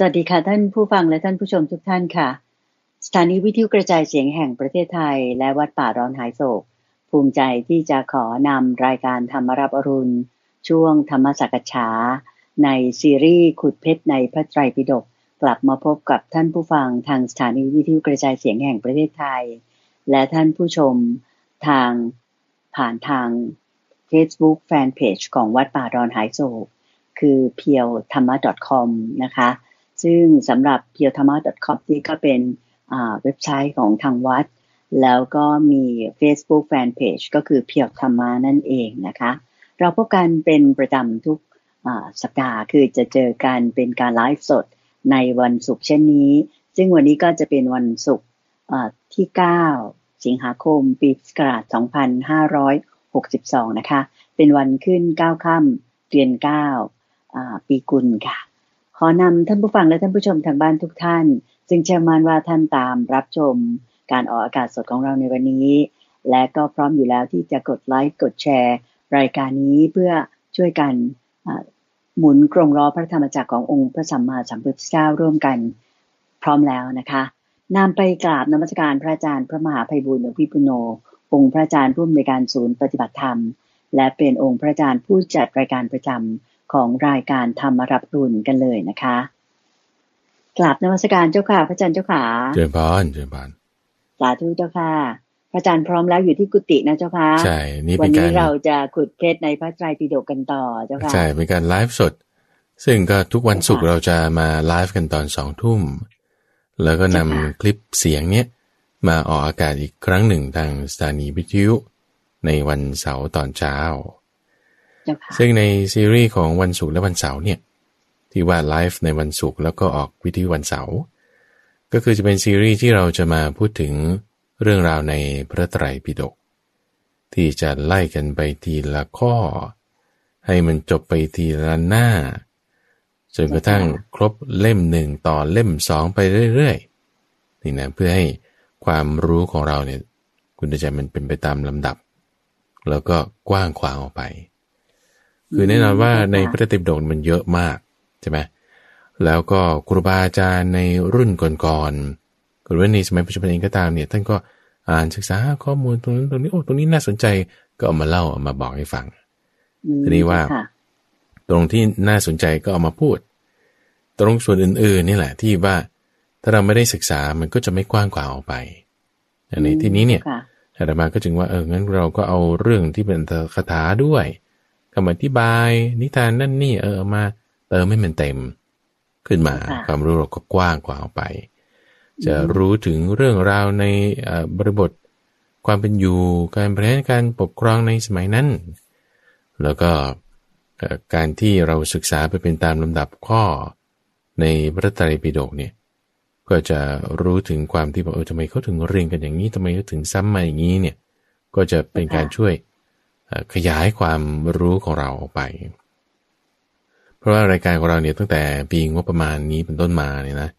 สวัสดีค่ะท่านผู้ฟังและท่านผู้ชมทุกท่านค่ะ สถานีวิทยุกระจายเสียงแห่งประเทศไทย และวัดป่าร้อนหายโศก ภูมิใจที่จะขอนำรายการธรรมรับอรุณ ช่วงธรรมสักษาในซีรีส์ขุดเพชรในพระไตรปิฎกกลับมาพบกับท่านผู้ฟังทางสถานีวิทยุกระจายเสียงแห่งประเทศไทย และท่านผู้ชมทางผ่านทาง Facebook Fanpage ของวัดป่าดอนหายโศก คือเพียวธรรมะ .com นะคะ ซึ่งสำหรับเพียวธรรมะ .com นี่ก็เป็นเว็บไซต์ของทางวัด แล้วก็มี Facebook Fanpage ก็คือเพียวธรรมะนั่นเองนะคะ เราพบกันเป็นประจำทุกสัปดาห์คือจะเจอกันเป็นการไลฟ์สดในวันศุกร์เช่นนี้ ซึ่งวันนี้ก็จะเป็นวันศุกร์ที่ 9 สิงหาคม ปีศักราช2562 นะคะ เป็นวันขึ้น 9 ค่ำเดือน 9 ปีกุลค่ะ ขอนำท่านผู้ฟังและท่านผู้ชมทางบ้านทุกท่าน จึงเชื่อมั่นว่าท่านตามรับชม การออกอากาศสดของเราในวันนี้ และก็พร้อมอยู่แล้วที่จะกดไลค์กดแชร์ รายการนี้เพื่อช่วยกันหมุนกรงล้อพระธรรมจักรขององค์พระสัมมาสัมพุทธเจ้าร่วมกัน พร้อมแล้วนะคะนำไปกราบนมัสการพระอาจารย์พระมหาภัยบุญวิปุโน องค์พระอาจารย์ผู้อำนวยการศูนย์ปฏิบัติธรรม และเป็นองค์พระอาจารย์ผู้จัดรายการประจำ ของรายการธรรมรับรุนกันเลยนะคะกราบนมัสการเจ้าค่ะ พระอาจารย์เจ้าค่ะเจริญพรเจริญพรสาธุเจ้าค่ะพระอาจารย์พร้อมแล้วอยู่ที่กุฏินะเจ้าค่ะใช่นี่เป็นการวันนี้เราจะขุดเพชรในพระไตรปิฎกกันต่อเจ้าค่ะใช่เป็นการไลฟ์สด ซึ่งก็ทุกวันศุกร์เราจะมาไลฟ์กันตอนสองทุ่มแล้วก็นำคลิปเสียงเนี้ยมาออกอากาศอีกครั้งหนึ่งทางสถานีวิทยุในวันเสาร์ตอนเช้า ซึ่งในซีรีส์ของวันศุกร์และวันเสาร์เนี่ยที่ว่าไลฟ์ในวันศุกร์แล้วก็ออกวิทยุวันเสาร์ก็คือจะเป็นซีรีส์ที่เราจะมาพูดถึงเรื่องราวในพระไตรปิฎกที่จะไล่กันไปทีละข้อ ให้มันจบไปทีละหน้าจนกระทั่งครบเล่มหนึ่งต่อเล่มสองไปเรื่อยๆนี่นะเพื่อให้ความรู้ของเราเนี่ยคุณใจมันเป็นไปตามลำดับ แล้วก็กว้างขวางออกไป คือแน่นอนว่าในพระติปฎกมันเยอะมากใช่ไหมแล้วก็ครูบาอาจารย์ในรุ่นก่อนๆหรือว่าในสมัยปัจจุบันเองก็ตามเนี่ยท่านก็อ่านศึกษาข้อมูลตรงนั้นตรงนี้โอ้ตรงนี้น่าสนใจก็เอามาเล่าเอามาบอกให้ฟังทีนี้ว่า ตรงที่น่าสนใจก็เอามาพูด ตรงส่วนอื่นๆนี่แหละที่ว่าถ้าเราไม่ได้ศึกษามันก็จะไม่กว้างกว่าออกไปในที่นี้เนี่ยอาตมาก็จึงว่าเอองั้นเราก็เอาเรื่องที่เป็นคาถาด้วย คำอธิบาย นิทานนั่นนี่เออมาเติมให้มันเต็ม ขึ้นมาความรู้เราก็กว้างกว่าออกไป จะรู้ถึงเรื่องราวในบริบทความเป็นอยู่การบริหารการปกครองในสมัยนั้น แล้วก็การที่เราศึกษาไปเป็นตามลำดับข้อในพระไตรปิฎกเนี่ยก็จะรู้ถึงความที่บอกเออทำไมเขาถึงเรียนกันอย่างนี้ทำไมเขาถึงซ้ำมาอย่างนี้เนี่ย ก็จะเป็นการช่วย ขยายความรู้ของเราออกไป เพราะว่ารายการของเราเนี่ยตั้งแต่ปีงบประมาณนี้เป็นต้นมาเนี่ยนะ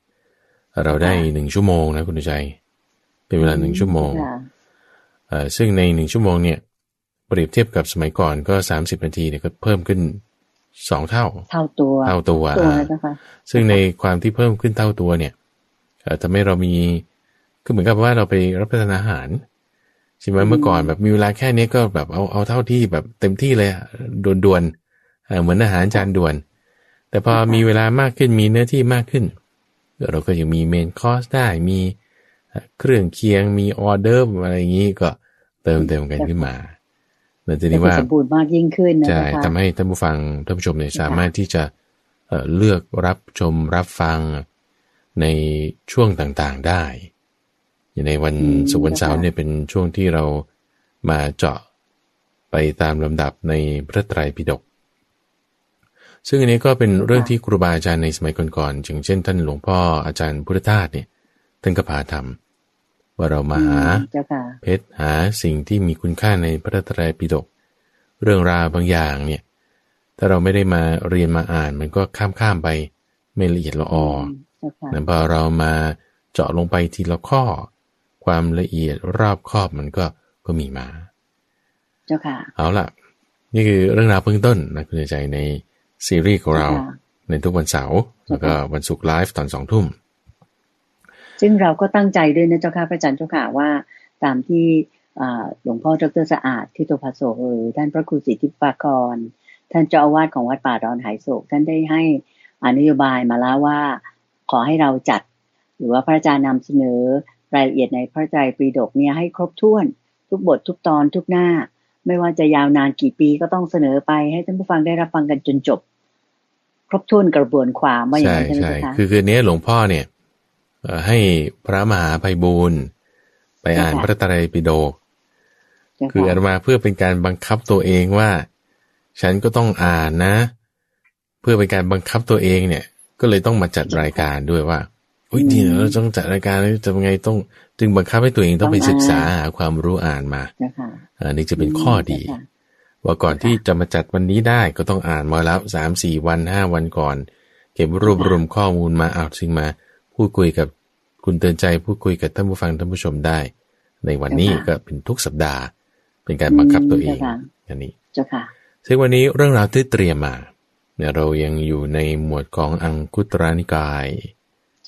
เราได้หนึ่งชั่วโมงนะคุณใจเป็นเวลาหนึ่งชั่วโมง ซึ่งในหนึ่งชั่วโมงเนี่ยเปรียบเทียบกับสมัยก่อนก็สามสิบนาทีเนี่ยก็เพิ่มขึ้นสองเท่า เท่าตัว เท่าตัวซึ่งในความที่เพิ่มขึ้นเท่าตัวเนี่ยทำให้เรามีคือเหมือนกับว่าเราไปรับประทานอาหาร ใช่ไหมเมื่อก่อนแบบมีเวลาแค่นี้ก็แบบเอาเอาเท่าที่แบบเต็มที่เลยด่วนๆเหมือนอาหารจานด่วน แต่พอมีเวลามากขึ้นมีเนื้อที่มากขึ้น เราก็ยังมี main course ได้มีเครื่องเคียงมีออเดอร์อะไรอย่างนี้ก็เติมเต็มกันขึ้นมาแต่ทีนี้ว่าสมบูรณ์มากยิ่งขึ้นนะคะใช่ทำให้ท่านผู้ฟังท่านผู้ชมเนี่ยสามารถที่จะเลือกรับชมรับฟังในช่วงต่างๆได้ อย่างในวันศุกร์วันเสาร์เนี่ยเป็นช่วงที่เรามาเจาะไปตามลำดับในพระไตรปิฎกซึ่งอันนี้ก็เป็นเรื่องที่ครูบาอาจารย์ในสมัยก่อนๆอย่างเช่น ท่านหลวงพ่ออาจารย์พุทธทาสเนี่ยท่านก็พาทำว่าเรามาหาเพชรหาสิ่งที่มีคุณค่าในพระไตรปิฎกเรื่องราวบางอย่างเนี่ยถ้าเราไม่ได้มาเรียนมาอ่านมันก็ข้ามข้ามไปไม่ละเอียดละออแต่พอเรามาเจาะลงไปทีละข้อ ความละเอียดรอบครอบมันก็ก็มีมา เจ้าค่ะ เอาล่ะ นี่คือเรื่องราวเบื้องต้นนะคุณใจในซีรีส์ของเราในทุกวันเสาร์แล้วก็วันศุกร์ไลฟ์ตอนสองทุ่ม ซึ่งเราก็ตั้งใจด้วยนะเจ้าค่ะพระอาจารย์เจ้าค่ะว่าตามที่หลวงพ่อดรสะอาดที่ตัวพระโสหรือท่านพระครูสิทธิปภากร ท่านเจ้าอาวาสของวัดป่าดอนหายโศก ท่านได้ให้นโยบายมาแล้วว่า ขอให้เราจัด หรือว่าพระอาจารย์นำเสนอ รายละเอียดในพระใจปรีดกเนี่ยให้ครบถ้วน ทุกบททุกตอนทุกหน้า ไม่ว่าจะยาวนานกี่ปีก็ต้องเสนอไปให้ท่านผู้ฟังได้รับฟังกันจนจบ ครบถ้วนกระบวนความว่าอย่างนั้นใช่ไหมคะคือคือเนี้ยหลวงพ่อเนี่ยให้พระมหาภัยบูรณ์ไปอ่านพระตรัยปิฎกคืออาตมาเพื่อเป็นการบังคับตัวเองว่า ฉันก็ต้องอ่านนะ เพื่อเป็นการบังคับตัวเองเนี่ย ก็เลยต้องมาจัดรายการด้วยว่า อุ้ยนี่เราต้องจัดรายการจะยังไงต้อง จึงบังคับให้ตัวเองต้องไปศึกษาหาความรู้อ่านมาอันนี้จะเป็นข้อดี ว่าก่อนที่จะมาจัดวันนี้ได้ก็ต้องอ่านมาแล้วสามสี่วันห้าวันก่อน เก็บรวบรวมข้อมูลมาเอาซึ่งมา พูดคุยกับคุณเตือนใจพูดคุยกับท่านผู้ฟังท่านผู้ชมได้ ในวันนี้ก็เป็นทุกสัปดาห์ เป็นการบังคับตัวเองอันนี้เจ้าค่ะซึ่งวันนี้เรื่องราวที่เตรียมมาเนี่ยเรายังอยู่ในหมวดของอังคุตรานิกาย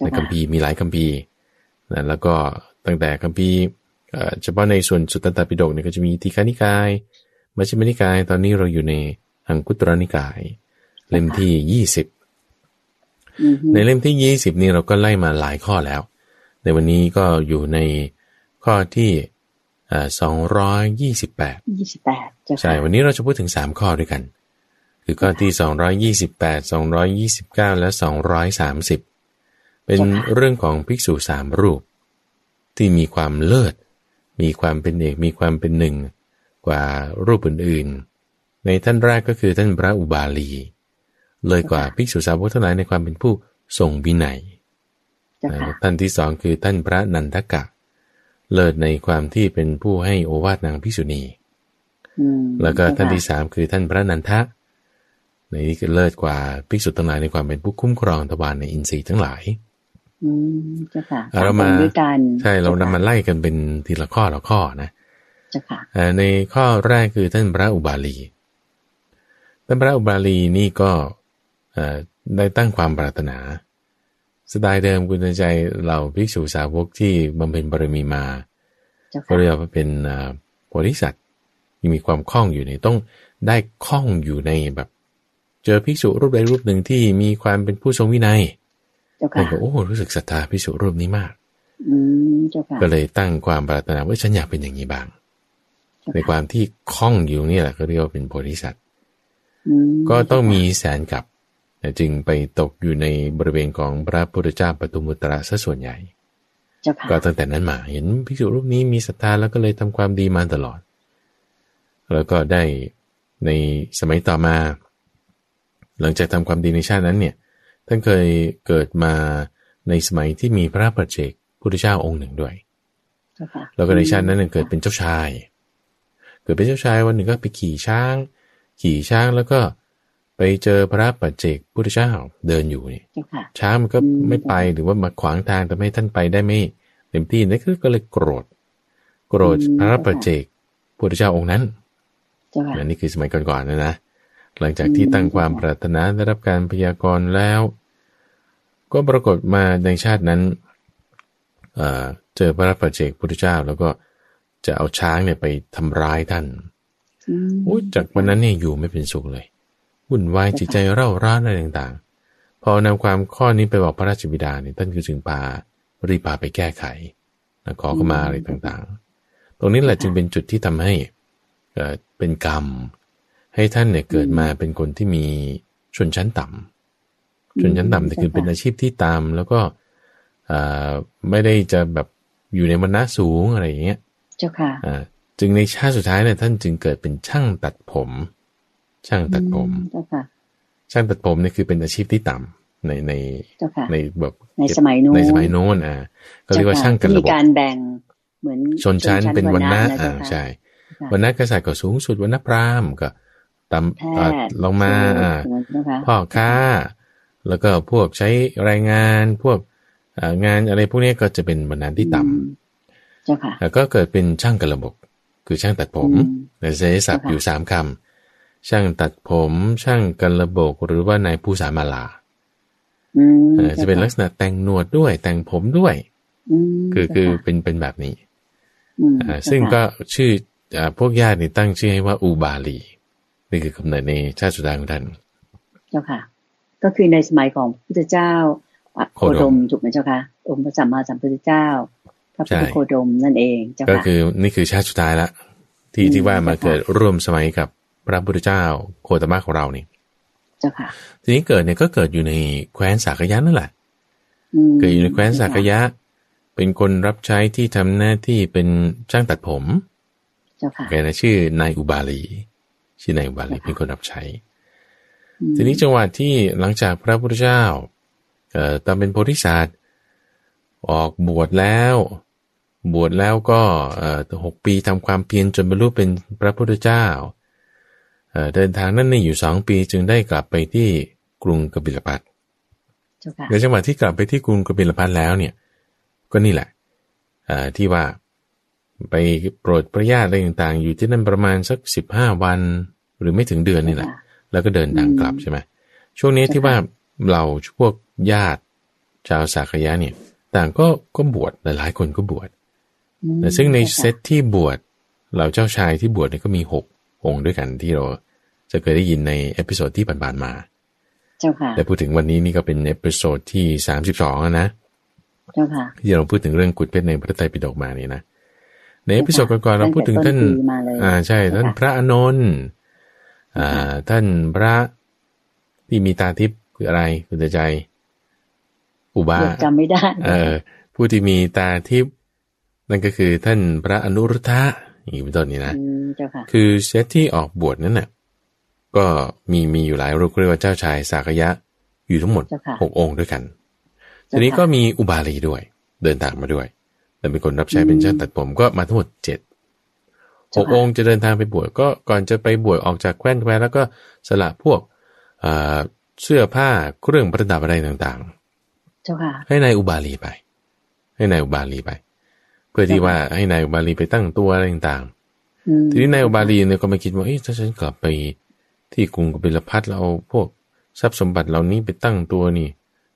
ในคัมภีร์มีหลายคัมภีร์นะแล้วก็ตั้งแต่คัมภีร์เฉพาะในส่วนสุตตปิฎกเนี่ยก็จะมีทีฆานิกายมัชฌิมนิกาย ตอนนี้เราอยู่ในอังคุตรนิกาย เล่มที่ยี่สิบในเล่มที่ยี่สิบนี้เราก็ไล่มาหลายข้อแล้ว ในวันนี้ก็อยู่ในข้อที่สองร้อยยี่สิบแปดยี่สิบแปดใช่ วันนี้เราจะพูดถึงสามข้อด้วยกัน คือข้อที่สองร้อยยี่สิบแปดสองร้อยยี่สิบเก้าและสองร้อยสามสิบ เป็นเรื่องของภิกษุสามรูป ที่มีความเลิศ มีความเป็นเอกมีความเป็นหนึ่ง กว่ารูปอื่นๆ ในท่านแรกก็คือท่านพระอุบาลี เลยกว่าภิกษุสาวกทั้งหลายในความเป็นผู้ทรงวินัยท่านที่สองคือท่านพระนันทกะ เลิศในความที่เป็นผู้ให้โอวาทนางภิกษุณีแล้วก็ท่านที่สามคือท่านพระนันทะ ในนี้ก็เลิศกว่าภิกษุทั้งหลายในความเป็นผู้คุ้มครองทวารในอินทรีย์ทั้งหลาย อืมจ้าค่ะเรามาใช่เรานำมาไล่กันเป็นทีละข้อละข้อนะจ้าค่ะในข้อแรกคือท่านพระอุบาลีท่านพระอุบาลีนี่ก็ได้ตั้งความปรารถนาสไตล์เดิมคุณใจเราภิกษุสาวกที่บำเพ็ญบารมีมาก็เรียกว่าเป็นโพธิสัตว์มีความคล่องอยู่ในต้องได้คล่องอยู่ในแบบ เจอภิกษุรูปใดรูปหนึ่งที่มีความเป็นผู้ทรงวินัย ผมก็โอ้รู้สึกศรัทธาพิสุรูปนี้มากก็เลยตั้งความปรารถนาว่าฉันอยากเป็นอย่างนี้บ้าง ในความที่คล่องอยู่นี่แหละก็เรียกว่าเป็นโพธิสัตว์ก็ต้องมีแสนกับจึงไปตกอยู่ในบริเวณของพระพุทธเจ้าปตุมุตระซะส่วนใหญ่ก็ตั้งแต่นั้นมาเห็นภิกษุรูปนี้มีศรัทธาแล้วก็เลยทำความดีมาตลอด แล้วก็ได้ในสมัยต่อมา หลังจากทำความดีในชาตินั้นเนี่ย ท่านเคยเกิดมาในสมัยที่มีพระปัจเจกพุทธเจ้าองค์หนึ่งด้วย แล้วก็ในชาตินั้นเกิดเป็นเจ้าชาย เกิดเป็นเจ้าชายวันหนึ่งก็ไปขี่ช้าง ขี่ช้างแล้วก็ไปเจอพระปัจเจกพุทธเจ้าเดินอยู่นี่ช้างมันก็ไม่ไปหรือว่ามาขวางทางทำให้ท่านไปได้ไม่เต็มที่นั่นก็เลยโกรธ โกรธพระปัจเจกพุทธเจ้าองค์นั้นอันนี้คือสมัยก่อนๆนะนะ หลังจากที่ตั้งความปรารถนาได้รับการพยากรณ์แล้ว ก็ปรากฏมาในชาตินั้นเจอพระปัจเจกพุทธเจ้า แล้วก็จะเอาช้างเนี่ยไปทำร้ายท่านอุ้จากวันนั้นเนี่ยอยู่ไม่เป็นสุขเลยวุ่นวายจิตใจเร่าร้อนอะไรต่างๆ พอนำความข้อนี้ไปบอกพระราชบิดาเนี่ยท่านก็จึงพารีพาไปแก้ไขขอเข้ามาอะไรต่างๆ ตรงนี้แหละจึงเป็นจุดที่ทำให้เป็นกรรม ให้ท่านเนี่ยเกิดมาเป็นคนที่มีชนชั้นต่ำ ชนชั้นต่ำแต่คือเป็นอาชีพที่ตามแล้วก็ไม่ได้จะแบบอยู่ในวรรณะสูงอะไรอย่างเงี้ย เจ้าค่ะจึงในชาติสุดท้ายเนี่ยท่านจึงเกิดเป็นช่างตัดผม ช่างตัดผมเจ้าค่ะช่างตัดผมนี่คือเป็นอาชีพที่ต่ำในในในแบบในสมัยโน้นในสมัยโน้นอ่าก็เรียกว่าช่างกันระบบมีการแบ่งเหมือนชนชั้นเป็นวรรณะอ่าใช่วรรณะกษัตริย์ก็สูงสุดวรรณะพราหมณ์ก็ตำลงมาอ่าพ่อค้า แล้วก็พวกใช้แรงงานพวกงานอะไรพวกนี้ก็จะเป็นบรรณาที่ต่ำแล้วก็เกิดเป็นช่างกระบกคือช่างตัดผมในเซศัพท์อยู่สามคำช่างตัดผม ช่างกระบกหรือว่านายผู้สามาลาอืมเออจะเป็นลักษณะแต่งหนวดด้วยแต่งผมด้วยอืมคือคือเจ้าะเป็นเป็นแบบนี้อืมอ่าซึ่งก็ชื่ออ่าพวกญาตินี่ตั้งชื่อให้ว่าอูบาลี นี่คือกำเนิดในชาติสุดท้ายของท่านเจ้าค่ะ ก็คือในสมัยของพระพุทธเจ้าอะโคโคดมดมถูกไหมเจ้าค่ะองค์พระสัมมาสัมพุทธเจ้าพระพุทธใช่โคดมนั่นเองเจ้าก็ค่ะคือนี่คือชาติสุดท้ายละที่อืมที่ว่ามาเจ้าค่ะเกิดร่วมสมัยกับพระพุทธเจ้าโคตมะของเรานี่เจ้าค่ะ ทีนี้เกิดเนี่ยก็เกิดอยู่ในแคว้นสากยะนั่นแหละอืมเกิดอยู่ในแคว้นสากยะ เป็นคนรับใช้ที่ทำหน้าที่เป็นช่างตัดผมเจ้าค่ะแกนะชื่อนายอุบาลี ชื่อนายอุบาลีค่ะเป็นคนรับใช้อืม ทีนี้จังหวะที่หลังจากพระพุทธเจ้าเอ่อตอนเป็นโพธิสัตว์ออกบวชแล้ว บวชแล้วก็เอ่อหกปีทำความเพียรจนบรรลุเป็นพระพุทธเจ้าเอ่อเดินทางนั่นนี่อยู่สองปีจึงได้กลับไปที่กรุงกบิลพัทเจ้าค่ะในจังหวะที่กลับไปที่กรุงกบิลพัทแล้วเนี่ย ก็นี่แหละเอ่อที่ว่าไปโปรดพระญาติอะไรต่างๆ อยู่ที่นั่นประมาณสักสิบห้าวัน หรือไม่ถึงเดือนนี่แหละ แล้วก็เดินทางกลับอืมใช่ไหมช่วงนี้ใช่ที่ว่าเราพวกญาติชาวสากยะเนี่ย ต่างก็ก็บวชหลายๆคนก็บวชอืมแต่ซึ่งในจ้าค่ะเซตที่บวชเหล่าเจ้าชายที่บวชเนี่ยก็มีหกองค์ด้วยกันที่เราจะเคยได้ยินใน episode ที่ผ่านๆมาเจ้าค่ะแต่พูดถึงวันนี้นี่ก็เป็น episode ที่สามสิบสองนะเจ้าค่ะที่เราพูดถึงเรื่องขุดเพชรในพระไตรปิฎกมานี่นะใน episode ก่อนๆเราพูดถึงท่านตั้งแต่ต้นปีมาเลยอ่าใช่ท่านพระอานนท์อ่า ท่านพระที่มีตาทิพย์คืออะไรคุณใจ อุบาเดี๋ยวจำไม่ได้ เออ ผู้ที่มีตาทิพย์นั่นก็คือท่านพระอนุรุทธะอย่างนี้เป็นต้นนี่นะอืมเจ้าค่ะคือเซตที่ออกบวชนั้นน่ะก็มีมีอยู่หลายรูปเรียกว่าเจ้าชายสากยะอยู่ทั้งหมดเจ้าค่ะหกองค์ด้วยกันเจ้าทีนี้ค่ะก็มีอุบาลีด้วย เดินทางมาด้วย แต่เป็นคนรับใช้เป็นช่างตัดผมก็มาทั้งหมดเจ็ด หเจ้ากค่ะองค์จะเดินทางไปบวชก็ก่อนจะไปบวชออกจากแคว้นแคว้นแล้วก็สละพวกเอ่อเสื้อผ้าเครื่องประดับอะไรต่างๆ เจ้าค่ะ ให้นายอุบาลีไป ให้นายอุบาลีไป เพื่อที่ว่าให้นายอุบาลีไปตั้งตัวอะไรต่างอืมๆทีนี้นายอุบาลีเนี่ยก็มาคิดว่าเอ๊ะถ้าฉันกลับไปที่กรุงกบิลพัทแล้วเอาพวกทรัพย์สมบัติเหล่านี้ไปตั้งตัวนี่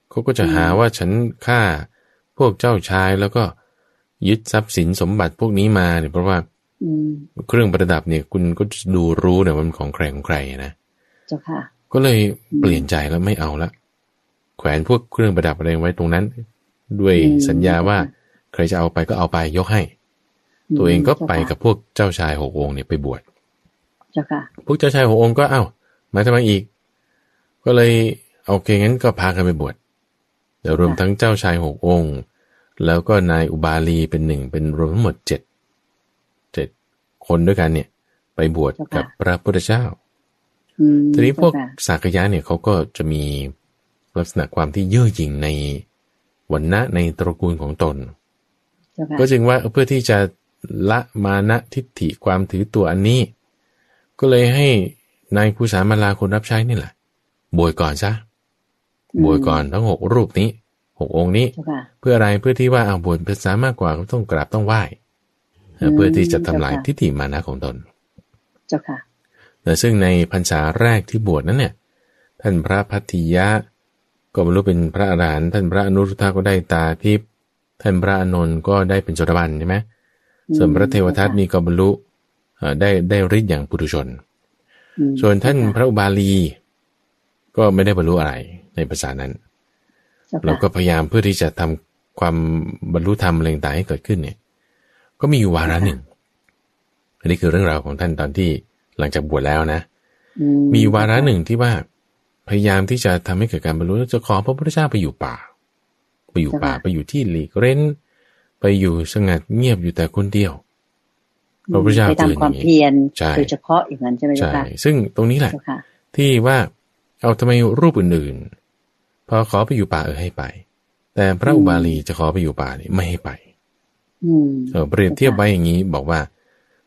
เขาก็จะหาว่าฉันฆ่าพวกเจ้าชายแล้วก็ยึดทรัพย์สินสมบัติพวกนี้มาเนี่ยเพราะว่าอืม เครื่องประดับเนี่ย คุณก็จะดูรู้เนี่ยว่ามันของใครของใครนะเจ้าค่ะ ก็เลยเปลี่ยนใจแล้วไม่เอาละแขวนพวกเครื่องประดับอะไรไว้ตรงนั้น ด้วยอืมสัญญาว่าใครจะเอาไปก็เอาไปยกให้ ตัวเองก็ไปกับพวกเจ้าชายหกองค์เนี่ยไปบวชเจ้าค่ะ พวกเจ้าชายหกองค์ก็เอ้ามาทำไมอีก ก็เลยโอเคงั้นก็พากันไปบวชแต่รวมทั้งเจ้าชายหกองค์ แล้วก็นายอุบาลีเป็นหนึ่งเป็นรวมทั้งหมดเจ็ดเจ็ด คนด้วยกันเนี่ย ไปบวชกับพระพุทธเจ้าอืมทีนี้พวกเจ้าค่ะสากยะเนี่ยเขาก็จะมีลักษณะความที่เย่อหยิ่งในวันณะในตระกูลของตนเจ้าค่ะก็จึงว่าเพื่อที่จะละมานะทิฏฐิความถือตัวอันนี้ ก็เลยให้นายภูสามาลาคนรับใช้นี่แหละ บวชก่อนซะบวชก่อนทั้งหกรูปนี้หกองค์นี้เจ้าค่ะเพื่ออะไรเพื่อที่ว่าเอาบวชภาษามากกว่าก็ต้องกราบต้องไหว้ เอ่อเพื่อที่จะทำลายเจ้าค่ะทิฏฐิมานะของตน เจ้าค่ะแต่ซึ่งในพรรษาแรกที่บวชนั้นเนี่ย ท่านพระพัทธิยะ ก็บรรลุเป็นพระอรหันต์ท่านพระอนุรุทธะก็ได้ตาทิพย์ท่านพระอานนท์ก็ได้เป็นโสดาบันใช่ไหมส่วนพระเทวทัตนี่ก็บรรลุเอ่อได้ได้ฤทธิ์อย่างปุถุชนอืมส่วนท่านพระอุบาลี ก็ไม่ได้บรรลุอะไรในภาษานั้นเจ้าค่ะเราก็พยายามเพื่อที่จะทำความบรรลุธรรมอะไรต่างๆให้เกิดขึ้นเนี่ย ก็มีอยู่วาระหนึ่ง อันนี้คือเรื่องราวของท่านตอนที่หลังจากบวชแล้วนะอืมีวาระหนึ่งที่ว่า พยายามที่จะทำให้เกิดการบรรลุแล้วจะขอพระพุทธเจ้าไปอยู่ป่า ไปอยู่ป่าไปอยู่ที่หลีกเร้น ไปอยู่สงัดเงียบอยู่แต่คนเดียวพระพุทธเจ้าไปเตือนทำความอย่างนี้เพียรใช่โดยเฉพาะอย่างนั้นใช่ไหมเจ้าใช่ค่ะซึ่งตรงนี้แหละเจ้าค่ะที่ว่าเอาทำไมรูปอื่นๆพอขอไปอยู่ป่าเออให้ไป แต่พระอุบาลีจะขอไปอยู่ป่านี่ไม่ให้ไปอืม เออเปรียบเทียบไว้อย่างนี้บอกว่า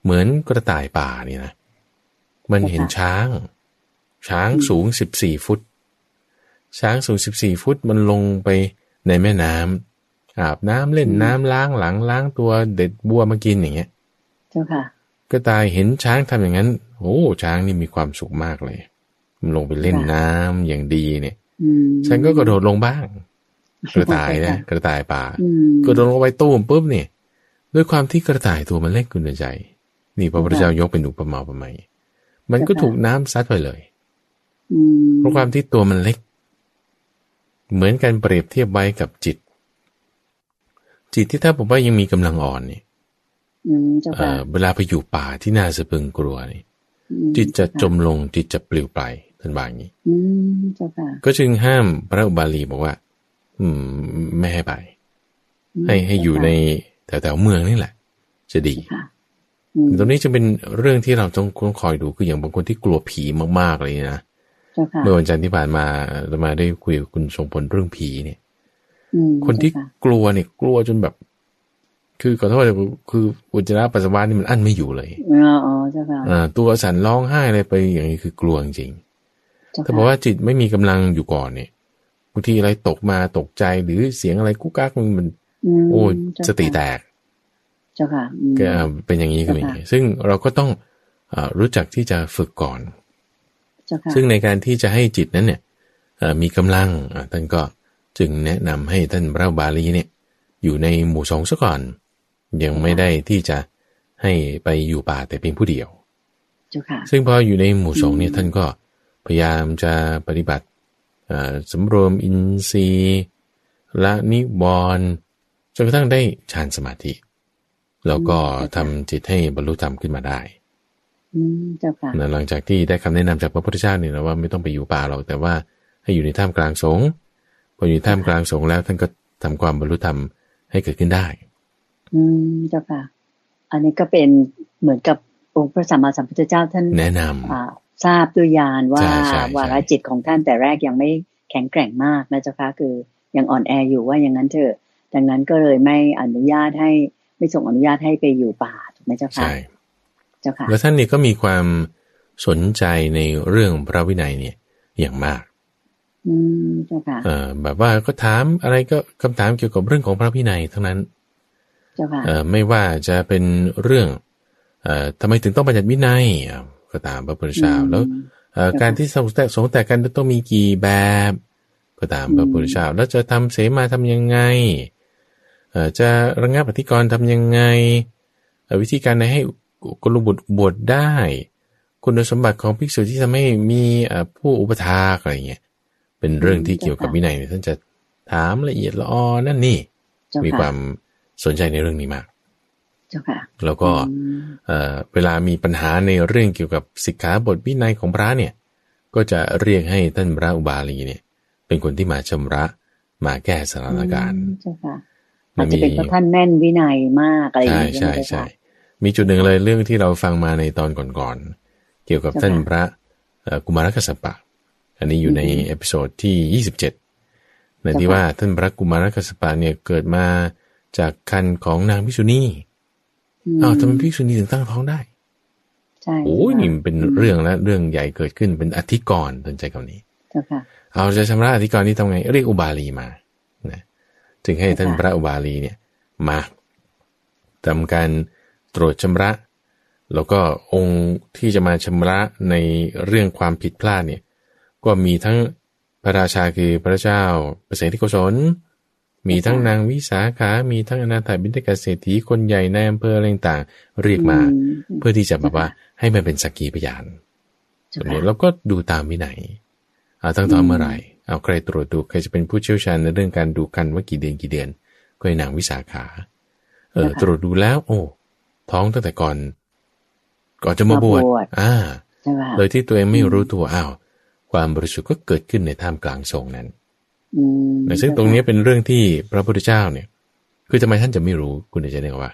เหมือนกระต่ายป่านี่นะมันเห็นช้าง ช้างสูงสิบสี่ฟุต ช้างสูงสิบสี่ฟุตมันลงไปในแม่น้ำอาบน้ำเล่นน้ำล้างหลังล้างตัวเด็ดบัวมากินอย่างเงี้ย เจ้าค่ะกระต่ายเห็นช้างทำอย่างนั้นโอ้ช้างนี่มีความสุขมากเลย มันลงไปเล่นน้ำอย่างดีเนี่ยอืมฉันก็กระโดดลงบ้าง กระต่ายนะกระต่ายป่าอืมกระโดดลงไปตู้มปุ๊บเนี่ย ด้วยความที่กระต่ายตัวมันเล็กคุณใจ นี่พระพุทธเจ้ายกเป็นอุปมาอุปไมยมันก็ถูกน้ำซัดไปเลยอืมเพราะความที่ตัวมันเล็ก เหมือนกันเปรียบเทียบไว้กับจิต จิตที่ถ้าผมว่ายังมีกำลังอ่อนเนี่ยอืมเจ้าเอ่ค่ะอเวลาไปอยู่ป่าที่น่าสะพรึงกลัวนี่อืมจิตจะจมลงจิตจะปลิวไปท่านว่าอย่างนี้อืมเจ้าค่ะก็จึงห้ามพระอุบาลีบอกว่า อืม ไม่ให้ไปอืมให้ให้อยู่ใน แถวแถวๆเมืองนี่แหละ จะดีค่ะอืมตรงนี้จะเป็นเรื่องที่เราต้องต้องคอยดูคืออย่างบางคนที่กลัวผีมากๆเลยนะเจ้าค่ะเมื่อวันจันทร์ที่ผ่านมาเรามาได้คุยกับคุณทรงพลเรื่องผีเนี่ยอืมคนที่เจ้าะกลัวเนี่ย กลัวจนแบบ คือขอโทษคืออุจจาระปัสสาวะนี่มันอั้นไม่อยู่เลยอ๋ออ๋อเจ้าค่ะอ่าตัวสั่นร้องไห้อะไรไปอย่างนี้คือกลัวจริงเจ้าๆถ้าค่ะบอกว่าจิตไม่มีกำลังอยู่ก่อนเนี่ยบางทีอะไรตกมาตกใจหรือเสียงอะไรกุ๊กกักมันมันม โอ้ยเจ้าสติแตค่ะกเจ้าค่ะอืมก็เป็นอย่างนี้ก็เป็นอย่างนี้ซึ่งเราก็ต้องเอ่อรู้จักที่จะฝึกก่อนเจ้าค่ะซึ่งในการที่จะให้จิตนั้นเนี่ยเอ่อมีกำลังอะท่านก็จึงแนะนำให้ท่านพระบาลีเนี่ยอยู่ในหมู่สงฆ์ซะก่อน ยังไม่ได้ที่จะให้ไปอยู่ป่าแต่เพียงผู้เดียวเจ้าค่ะซึ่งพออยู่ในหมู่สงฆ์เนี่ยอืมท่านก็พยายามจะปฏิบัติเอ่อสำรวมอินทรีย์ละนิวรณ์ จนกระทั่งได้ฌานสมาธิ แล้วก็ทำจิตให้บรรลุธรรมขึ้นมาได้อืมเจ้าค่ะนะหลังจากที่ได้คำแนะนำจากพระพุทธเจ้าเนี่ยนะว่าไม่ต้องไปอยู่ป่าหรอกแต่ว่าให้อยู่ในท่ามกลางสงฆ์พออยู่ในท่ามกลางสงฆ์แล้วท่านก็ทำความบรรลุธรรมให้เกิดขึ้นได้ อืมเจ้าค่ะ อันนี้ก็เป็นเหมือนกับองค์พระสัมมาสัมพุทธเจ้าท่านแนะนำอ่าทราบด้วยญาณว่าใช่ใช่ใช่วาระจิตของท่านแต่แรกยังไม่แข็งแกร่งมากนะเจ้าค่ะคือยังอ่อนแออยู่ว่าอย่างนั้นเถอะ ดังนั้นก็เลยไม่อนุญาตให้ไม่ส่งอนุญาตให้ไปอยู่ป่าถูกไหมเจ้าค่ะใช่เจ้าค่ะแล้วท่านเนี่ยก็มีความสนใจในเรื่องพระวินัยเนี่ยอย่างมาก อืมเจ้าค่ะเอ่อแบบว่าก็ถามอะไรก็คำถามเกี่ยวกับเรื่องของพระวินัยทั้งนั้น เจ้าค่ะเอ่อไม่ว่าจะเป็นเรื่อง เอ่อทำไมถึงต้องบัญญัติวินัยอะก็ตามพระพุทธเจ้าแล้วอืมเอ่อเจ้าค่ะการที่สงฆ์แตกสงฆ์แตกกันต้องมีกี่แบบ ก็ตามพระพุทธเจ้าแล้วจะทำเสมาทำยังไงเอ่อ จะระงับอธิกรณ์ทำยังไงเอ่อวิธีการในให้กุลบุตรบวชได้ คุณสมบัติของภิกษุที่ทำให้มีเอ่อผู้อุปถากอะไรเงี้ยเป็นเรื่องที่เกี่ยวกับวินัยเนี่ยท่านจะถามละเอียดละออนั่นนี่เจ้ามีค่ะความสนใจในเรื่องนี้มากเจ้าค่ะแล้วก็อืมเอ่อเวลามีปัญหาในเรื่องเกี่ยวกับสิกขาบทวินัยของพระเนี่ย ก็จะเรียกให้ท่านพระอุบาลีเนี่ย เป็นคนที่มาชำระมาแก้สถานการณ์ อืมเจ้าค่ะมัอาจนจะมีเป็นเพราะท่านแม่นวินัยมากอะไรอย่างใช่นี้ใช่ไหมใช่เจ้าค่ะมีจุดหนึ่งเลยเรื่องที่เราฟังมาในตอนก่อนๆเกี่ยวกับเจ้าค่ะท่านพระเอ่อกุมารกัสสปะ อันนี้อยู่ในอืม episode ที่ 27 ในที่เจ้าค่ะว่าท่านพระกุมารกัสสปะเนี่ยเกิดมาจากครรภ์ของนางภิกษุณีมอ้าวทำไมภิกษุณีถึงตั้งท้องได้ใช่โอ้ยเจ้านี่ค่ะมันเป็นเรื่องและเรื่องใหญ่เกิดขึ้นเป็นอธิกรณ์สนใจคำนี้เจ้าค่ะเอาจะชำระอธิกรณ์นี่ทำไง เรียกอุบาลีมานะ จึงให้ท่านค่ะพระอุบาลีเนี่ยมาทำการตรวจชำระ แล้วก็องค์ที่จะมาชำระในเรื่องความผิดพลาดเนี่ยก็มีทั้งพระราชาคือพระเจ้าเปรตที่โกศลมีทั้งนางวิสาขา มีทั้งอนาถาบิณฑกเศรษฐีคนใหญ่ในอำเภออะไรต่างๆเรียกมาอืเพื่อที่จะแบบว่าให้มันเป็นสักขีพยานเจ้าตรงนี้ค่ะเราก็ดูตามวินัยเอาตั้งท้องเมื่อไหร่ เอาใครตรวจดูใครจะเป็นผู้เชี่ยวชาญในเรื่องการดูกันว่ากี่เดือนกี่เดือน ก็ให้นางวิสาขา เออ ตรวจดูแล้ว โอ้ท้องตั้งแต่ก่อน ก่อนจะมาบวชอ่าใช่ค่ะโดยที่ตัวเองไม่รู้ตัวอ้าวความบริสุทธิ์ก็เกิดขึ้นในท่ามกลางสงฆ์นั้นอืมแต่ซึ่งตรงนี้เป็นเรื่องที่พระพุทธเจ้าเนี่ย คือทำไมท่านจะไม่รู้คุณจะเนี่ยว่า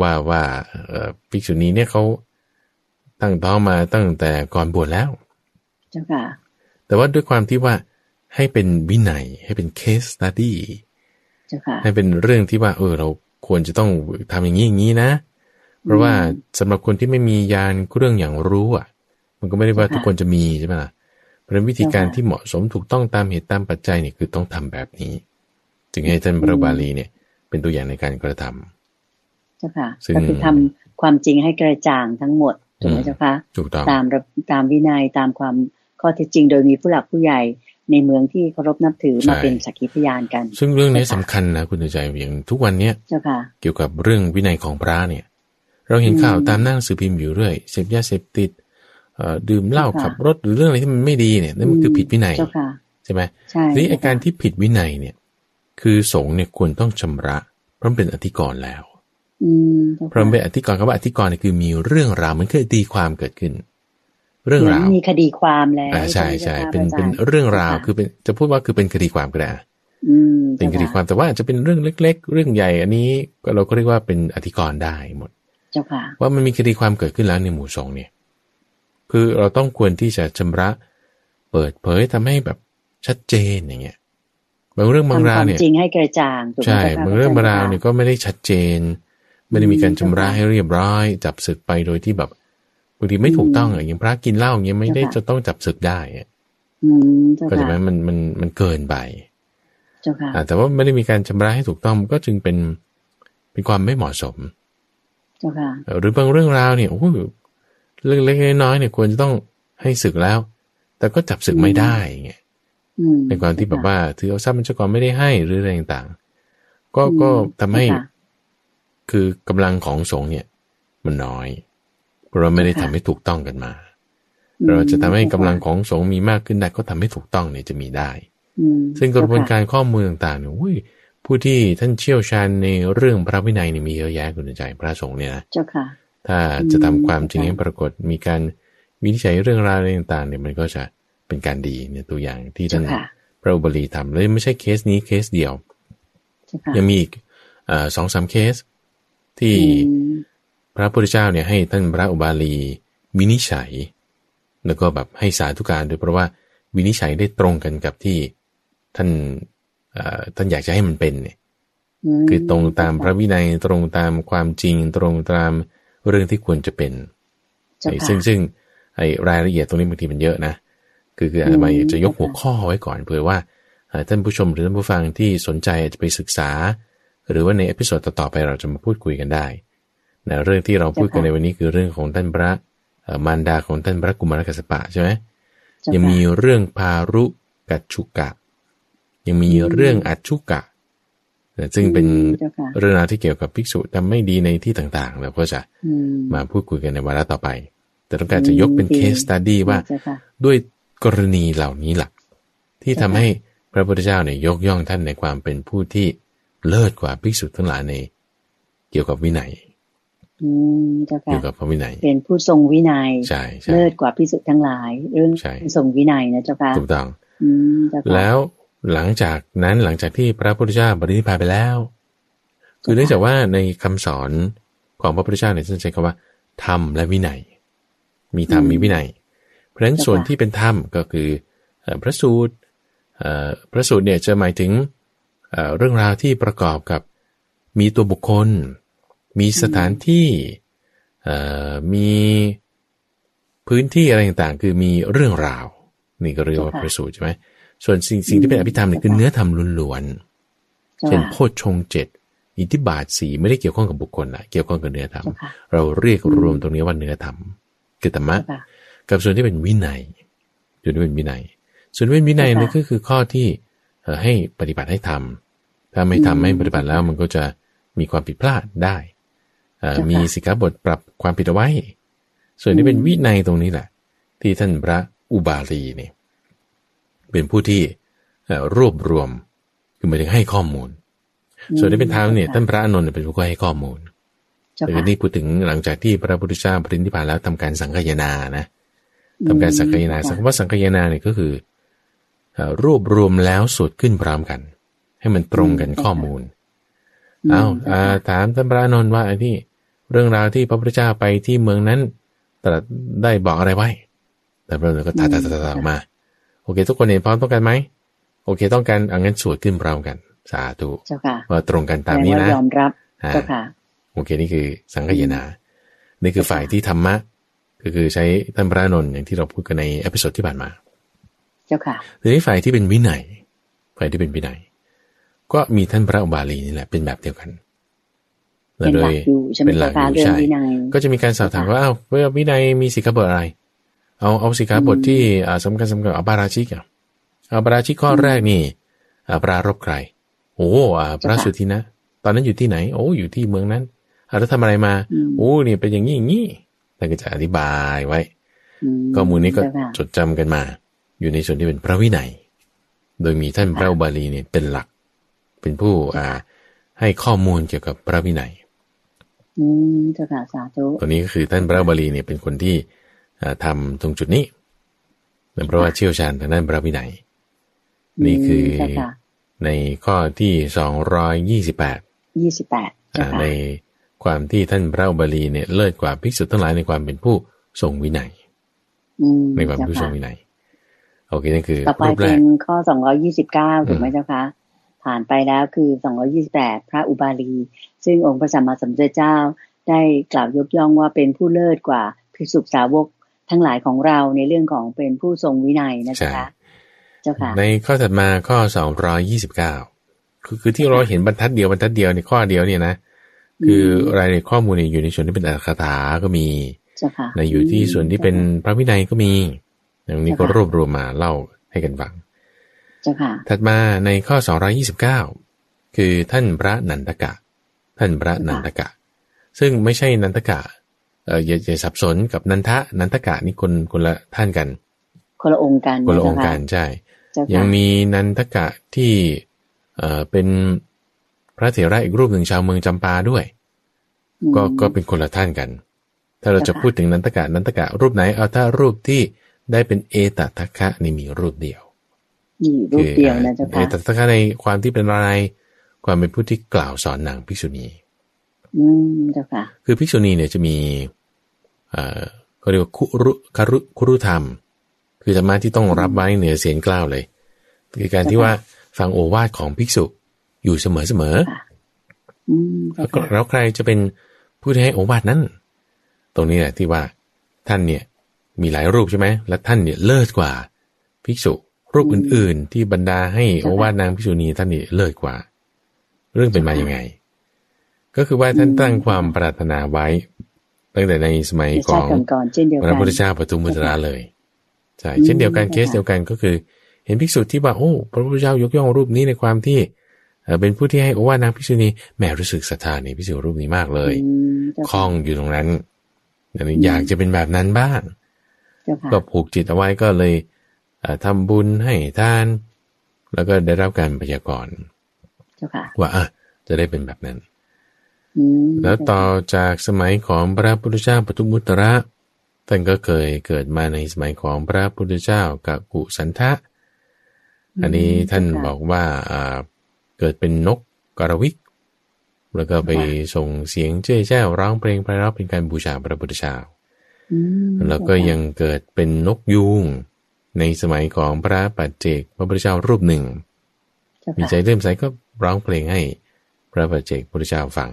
ว่าว่าเอ่อภิกษุณีเนี่ยเขาตั้งท้องมาตั้งแต่ก่อนบวชแล้ว เจ้าค่ะ แต่ว่าด้วยความที่ว่าให้เป็นวินัย ให้เป็น case study เจ้าค่ะให้เป็นเรื่องที่ว่าเออเราควรจะต้องทำอย่างนี้อย่างนี้นะ เพราะว่าสำหรับคนที่ไม่มียานเรื่องอย่างรู้อะ มันก็ไม่ได้ว่าค่ะทุกคนจะมีใช่ไหมล่ะเพราะฉะนั้นวิธีการค่ะที่เหมาะสมถูกต้องตามเหตุตามปัจจัยเนี่ยคือต้องทำแบบนี้ จึงให้ท่านพระบาลีเนี่ย เป็นตัวอย่างในการกระทำเจ้าค่ะซึ่งก็คือทำความจริงให้กระจ่างทั้งหมดถูกไหมอืมเจ้าค่ะถูกต้องตามระตามวินัยตามความ ข้อเท็จจริงโดยมีผู้หลักผู้ใหญ่ในเมืองที่เคารพนับถือมาเป็นสักขีพยานกัน ซึ่งเรื่องนี้สำคัญนะคุณใจอย่างทุกวันเนี้ยเจ้าค่ะเกี่ยวกับเรื่องวินัยของพระเนี่ย เราเห็นข่าวตามหน้าหนังสือพิมพ์อยู่เรื่อยเสพยาเสพติดเอ่อดื่มเหล้าขับรถหรือเรื่องอะไรที่มันไม่ดีเนี่ยนั่นมันคือผิดวินัยเจ้าค่ะใช่ไหมใช่ทีนี้อาการที่ผิดวินัยเนี่ย คือสงฆ์เนี่ยควรต้องชำระ เพราะมันเป็นอธิกรณ์แล้วอืมเจ้าเพราะมันค่ะเป็นอธิกรณ์คำว่าอธิกรณ์เนี่ยคือมีเรื่องราวมันเคยตีความเกิดขึ้น เรื่องราวหมืนมีคดีความแล้วอ่าใช่ใช่ไหมเป็นจ้าเป็นค่ะเรื่องราวค่ะคือเป็นจะพูดว่าคือเป็นคดีความก็ได้อะอืมเป็นคดีความแต่ว่าอาจจะเป็นเรื่องเล็ก ๆ เรื่องใหญ่ อันนี้ก็เราก็เรียกว่าเป็นอธิกรณ์ได้หมดเจ้าค่ะว่ามันมีคดีความเกิดขึ้นแล้วในหมู่สงฆ์เนี่ย คือเราต้องควรที่จะชำระ เปิดเผยทำให้แบบชัดเจนอย่างเงี้ยบางเรื่องบางทำคามราวเนี่ยจริงให้กระจ่างถูกไหมใช่จ้ค่ะบางเรื่องบางราวเนี่ยก็ไม่ได้ชัดเจน ไม่ได้มีการชำระอืมให้เรียบร้อย จับศึกไปโดยที่แบบบางทีไม่ถูกต้องอะอย่างพระกินเหล้าอย่างเงี้ยไม่ได้เจ้าค่ะจะต้องจับศึกได้อะอืมเจ้าก็จะไหมค่ะมันมันมันเกินไปเจ้าค่ะอ่าแต่ว่าไม่ได้มีการชำระให้ถูกต้องก็จึงเป็นเป็นความไม่เหมาะสมเจ้าค่ะหรือบางเรื่องราวเนี่ยโอ้โหเรื่องเล็กๆน้อยๆเนี่ยควรจะต้องให้ศึกแล้ว แต่ก็จับศึกไม่ได้ไงอืมในความที่แบบว่าถือเอาทรัพย์มันจะก่อนไม่ได้ให้หรืออะไรต่างๆ ก็อืมก็ทำให้เจ้าค่ะคือกำลังของสงฆ์เนี่ย มันน้อย เพราะเราไม่ได้เจ้าทำค่ะให้ถูกต้องกันมาอืมเราจะทำให้กำลังเจ้าค่ะของสงฆ์มีมากขึ้นได้ก็ทำให้ถูกต้องเนี่ยจะมีได้อืมซึ่งกระบวนเจ้าค่ะการข้อมูลต่างๆเนี่ยอุ้ยผู้ที่ท่านเชี่ยวชาญในเรื่องพระวินัยเนี่ยมีเยอะแยะคุณใจพระสงฆ์เนี่ยนะเจ้าค่ะ ถ้าจะทำอืมความจริงให้ปรากฏมีการวินิจฉัยเรื่องราวอะไรต่างๆเนี่ยมันก็จะเป็นการดีเนี่ยตัวอย่างที่ท่าเจ้านค่ะพระอุบลีทำเลยไม่ใช่เคสนี้เคสเดียวเจ้าค่ะยังมีอีกเอ่อสองสามเคสที่อืม พระพุทธเจ้าเนี่ยให้ท่านพระอุบาลี วินิจฉัย แล้วก็แบบให้สาธุการด้วยเพราะว่าวินิจฉัยได้ตรงกันกับที่ท่านเอ่อท่านอยากจะให้มันเป็นเนี่ยมคือตรงตามพระวินัยตรงตามความจริง ตรงตามเรื่องที่ควรจะเป็นเจ้าไอ้ค่ะซึ่งซึ่งไอ้รายละเอียดตรงนี้บางทีมันเยอะนะ คือคืออาตมาอยากจะยกหัวข้อไว้ก่อนเผื่อว่าเอ่อท่านผู้ชมหรือท่านผู้ฟังที่สนใจอาจจะไปศึกษา หรือว่าใน episode ต่อๆไปเราจะมาพูดคุยกันได้ นะเรื่องที่เราพูดกันในวันนี้คือเรื่องของท่านพระเอ่อมารดาของท่านพระกุมารกัสสปะใช่ไหมเจ้ายังค่ะมีเรื่องพารุกัจฉุกะ ยังมีเรื่องอัจฉุกะนะซึ่งเป็นเจ้าค่ะเรื่องราวที่เกี่ยวกับภิกษุทำไม่ดีในที่ต่างๆ เราก็จะอืมมาพูดคุยกันในวาระต่อไป แต่ต้องการจะยกเป็นอืมเคสตัดดี้ว่าเจ้าค่ะด้วยกรณีเหล่านี้หลัก ที่เจ้าทำค่ะให้พระพุทธเจ้าเนี่ยยกย่องท่านในความเป็นผู้ที่เลิศกว่าภิกษุทั้งหลายใน เกี่ยวกับวินัย อืมเจ้าเกี่ค่ะยวกับพระวินัย เป็นผู้ทรงวินัยใช่ใช่เลิศกว่าพิสุทั้งหลาย เรื่องใช่ทรงวินัยนะเจ้าค่ะถูกต้องอืมเจ้าค่ะแล้วหลังจากนั้นหลังจากที่พระพุทธเจ้าบรินิพพานไปแล้ว คือเนื่องจากว่าในคำสอนของพระพุทธเจ้าเนี่ยท่านใช้คำว่าธรรมและวินัย มีธรรมมีวินัย เพราะฉะนั้นส่วนที่เป็นธรรมก็คือเอ่อพระสูตรเอ่อพระสูตรเนี่ยจะหมายถึงเอ่อเรื่องราวที่ประกอบกับมีตัวบุคคล มีสถานที่เอ่อมีพื้นที่อะไรต่างๆ คือมีเรื่องราว นี่ก็เรียกว่าพระสูตรใช่ไหมส่วนสิ่งสิ่งที่เป็นอภิธรรมเนี่ยคือเนื้อธรรมล้วนๆเจ้าเช่นค่ะโพชฌงค์เจ็ดอิทธิบาทสีไม่ได้เกี่ยวข้องกับบุคคลละเกี่ยวข้องกับเนื้อธรรมเจ้าค่ะเราเรียกรวมตรงนี้ว่าเนื้อธรรมคือธรรมะเจ้าค่ะกับส่วนที่เป็นวินัยส่วนที่เป็นวินัย ส่วนที่เป็นวินัยค่ะนี่ก็คือข้อที่เอ่อให้ปฏิบัติให้ทำถ้าไม่ทำอืมไม่ปฏิบัติแล้วมันก็จะมีความผิดพลาดได้เอ่อเจ้าค่ะ มีสิกขาบทปรับความผิดเอาไว้ ส่วนที่เป็นวินัยตรงนี้แหละ ที่ท่านพระอุบาลีเนี่ยเป็นผู้ที่เอ่อรวบรวมคือหมายถึงให้ข้อมูล ส่วนที่เป็นธรรมเนี่ยท่านพระอานนท์เป็นผู้ให้ข้อมูลเจ้าแต่ค่ะนี่พูดถึงหลังจากที่พระพุทธเจ้าปรินิพพานแล้วทำการสังคายนานะทำการสังคายนาอืมสังคำว่าสังคายนาเนี่ยก็คือเอ่อรวบรวมแล้วสวดขึ้นพร้อมกัน ให้มันตรงกันข้อมูลมเอาจ้อ่าค่ะถามท่านพระอานนท์ว่าไอ้ที่ เรื่องราวที่พระพุทธเจ้าไปที่เมืองนั้นตรัสได้บอกอะไรไว้ แต่พระอานนท์ก็ตัดตัดตัดตัดออกมา โอเค ทุกคนเห็นพร้อมต้องกันไหม โอเค ต้องการเอางั้นสวดขึ้นพร้อมกัน สาธุเจ้าค่ะว่าตรงกันตามนี้แสดงนะว่ายอมรับอ่าเจ้าค่ะโอเค นี่คือสังคายนา นี่คือฝ่ายที่ธรรมะ ก็คือใช้ท่านพระอานนท์อย่างที่เราพูดกันใน episode ที่ผ่านมา เจ้าค่ะทีนี้ฝ่ายที่เป็นวินัย ฝ่ายที่เป็นวินัย ก็มีท่านพระอุบาลีนี่แหละเป็นแบบเดียวกัน เป็นหลักอยู่ใช่ไหมเป็นหลักเจ้าอค่ะยู่เรื่องใช่วินัยก็จะมีการสอบถามว่าอ้าววินัยมีสิกขาบทอะไร เอาเอาสิกขาบทที่อ่าสำคัญสำคัญเอาปาราชิกอะเอาปราชิกข้อแรกนี่อ่าปรารบใคร โอ้อ่าพระสุทินะ ตอนนั้นอยู่ที่ไหน โอ้อยู่ที่เมืองนั้นอ่าแล้วทำอะไรมาอืมโอ้เนี่ยเป็นอย่างนี้อย่างนี้ท่านก็จะอธิบายไว้อืมข้อมูลนี้ก็เจ้าค่ะจดจำกันมา อยู่ในส่วนที่เป็นพระวินัย โดยมีท่านพระอุบาลีเนี่ยเป็นหลัก เป็นผู้อ่าให้ข้อมูลเกี่ยวกับพระวินัย อืมเจ้าค่ะสาธุตัวนี้ก็คือท่านพระอุบาลีเนี่ยเป็นคนที่อ่าทำตรงจุดนี้เป็นเพราะว่าเชี่ยวชาญทางด้านพระวินัยนี่คือเจ้าค่ะในข้อที่สองร้อยยี่สิบแปดยี่สิบแปดเจ้าค่ะในความที่ท่านพระอุบาลีเนี่ยเลิศกว่าภิกษุทั้งหลายในความเป็นผู้ทรงวินัยอืมในความเป็นผู้ทรงเจ้าวิค่ะนัยโอเคนั่นคือต่อไปรูปแรเป็กนข้อสองร้อยี่สิบเก้าถูกไหมอืมเจ้าคะ ผ่านไปแล้วคือสองร้อยี่สิบแปดพระอุบาลี ซึ่งองค์พระสัมมาสัมพุทธเจ้า ได้กล่าวยกย่องว่าเป็นผู้เลิศกว่าภิกษุสาวกทั้งหลายของเราในเรื่องของเป็นผู้ทรงวินัยนะใช่เจ้าคะเจ้าค่ะ ในข้อถัดมาข้อสองร้อยี่สิบเก้าคือคือที่เราเห็นบรรทัดเดียวบรรทัดเดียวในข้อเดียวเนี่ยนะ คือรายละเอียดข้อมูลเนี่ยอยู่ในส่วนที่เป็นอัตถกถาก็มีเจ้าค่ะในอยู่ที่ส่วนที่เป็นพระวินัยก็มีอย่างนี้ก็เจ้าค่ะรวบรวมมาเล่าให้กันฟังเจ้าค่ะ ถัดมาในข้อ 229 คือท่านพระนันทกะ ท่านพระนันทกะ ซึ่งไม่ใช่นันทกะเอออย่าอย่าสับสนกับนันทะนันทกะนี่คนคนละท่านกัน คนละองค์การคนละองค์การใช่เจ้าค่ะยังมีนันทกะที่เอ่อเป็นพระเถระอีกรูปหนึ่งชาวเมืองจำปาด้วยอืมก็ก็เป็นคนละท่านกัน ถ้าเราจะเจ้าค่ะพูดถึงนันทกะนันทกะรูปไหนเอาถ้ารูปที่ได้เป็นเอตทัคคะนี่มีรูปเดียว มีรูปเดียวนะเจ้าเอค่ะตทัคคะในความที่เป็นอะไรความเป็นผู้ที่กล่าวสอนนางภิกษุณี อืมเจ้าค่ะ คือภิกษุณีเนี่ยจะมี เอ่อเขาเรียกว่าคุรุคารุคุรุธรรม คือธรรมะที่ต้องรับไว้เหนือเสียงกล้าวเลยคือการที่ว่าฟังโอวาทของภิกษุอยู่เสมอเสมอค่ะอืมเจ้าค่ะแล้วใครจะเป็นผู้ที่ให้โอวาทนั้น ตรงนี้แหละที่ว่าท่านเนี่ยมีหลายรูปใช่ไหมและท่านเนี่ยเลิศกว่าภิกษุ รูปอื่นๆ ที่บรรดาให้โอวาทนางภิกษุณีท่านนี่เลิศกว่า เรื่องเป็นมายังไง ก็คือว่าท่านตั้งความปรารถนาไว้ ตั้งแต่ในสมัยในขชาองติก่อนๆเช่นเดียวพกัระนพุทธเจ้าปทุมมุตระเลย ใช่อืมเช่นเดียวกันค่ะเคสเดียวกันก็คือ เห็นภิกษุที่ว่าโอ้พระพุทธเจ้ายกย่องรูปนี้ในความที่เอ่อเป็นผู้ที่ให้โอวาทนางภิกษุณีแหมรู้สึกศรัทธาในภิกษุรูปนี้มากเลยอืมเจ้าคล้ค่ะองอยู่ตรงนั้นอันนี้อืมอยากจะเป็นแบบนั้นบ้างเจ้าค่ะก็ผูกจิตเอาไว้ก็เลยเอ่อ ทำบุญให้ทาน แล้วก็ได้รับการพยากรณ์เจ้าค่ะว่าอะจะได้เป็นแบบนั้นอืมแล้วต่อจากสมัยของพระพุทธเจ้าปทุมมุตระท่านก็เคยเกิดมาในสมัยของพระพุทธเจ้ากับกุสันทะ อันนี้ท่านบอกว่าอ่าเกิดเป็นนกกระวิก แล้วก็ไปส่งเสียงเจ้ยแจ้วร้องเพลงไพเราะเป็นการบูชาพระพุทธเจ้าอืมแล้วก็ยังเกิดเป็นนกยูง ในสมัยของพระปัจเจกพระพุทธเจ้ารูปหนึ่งเจ้ามีค่ะใจเริ่อมใสก็ร้องเพลงให้พระปัจเจกพุทธเจ้าฟัง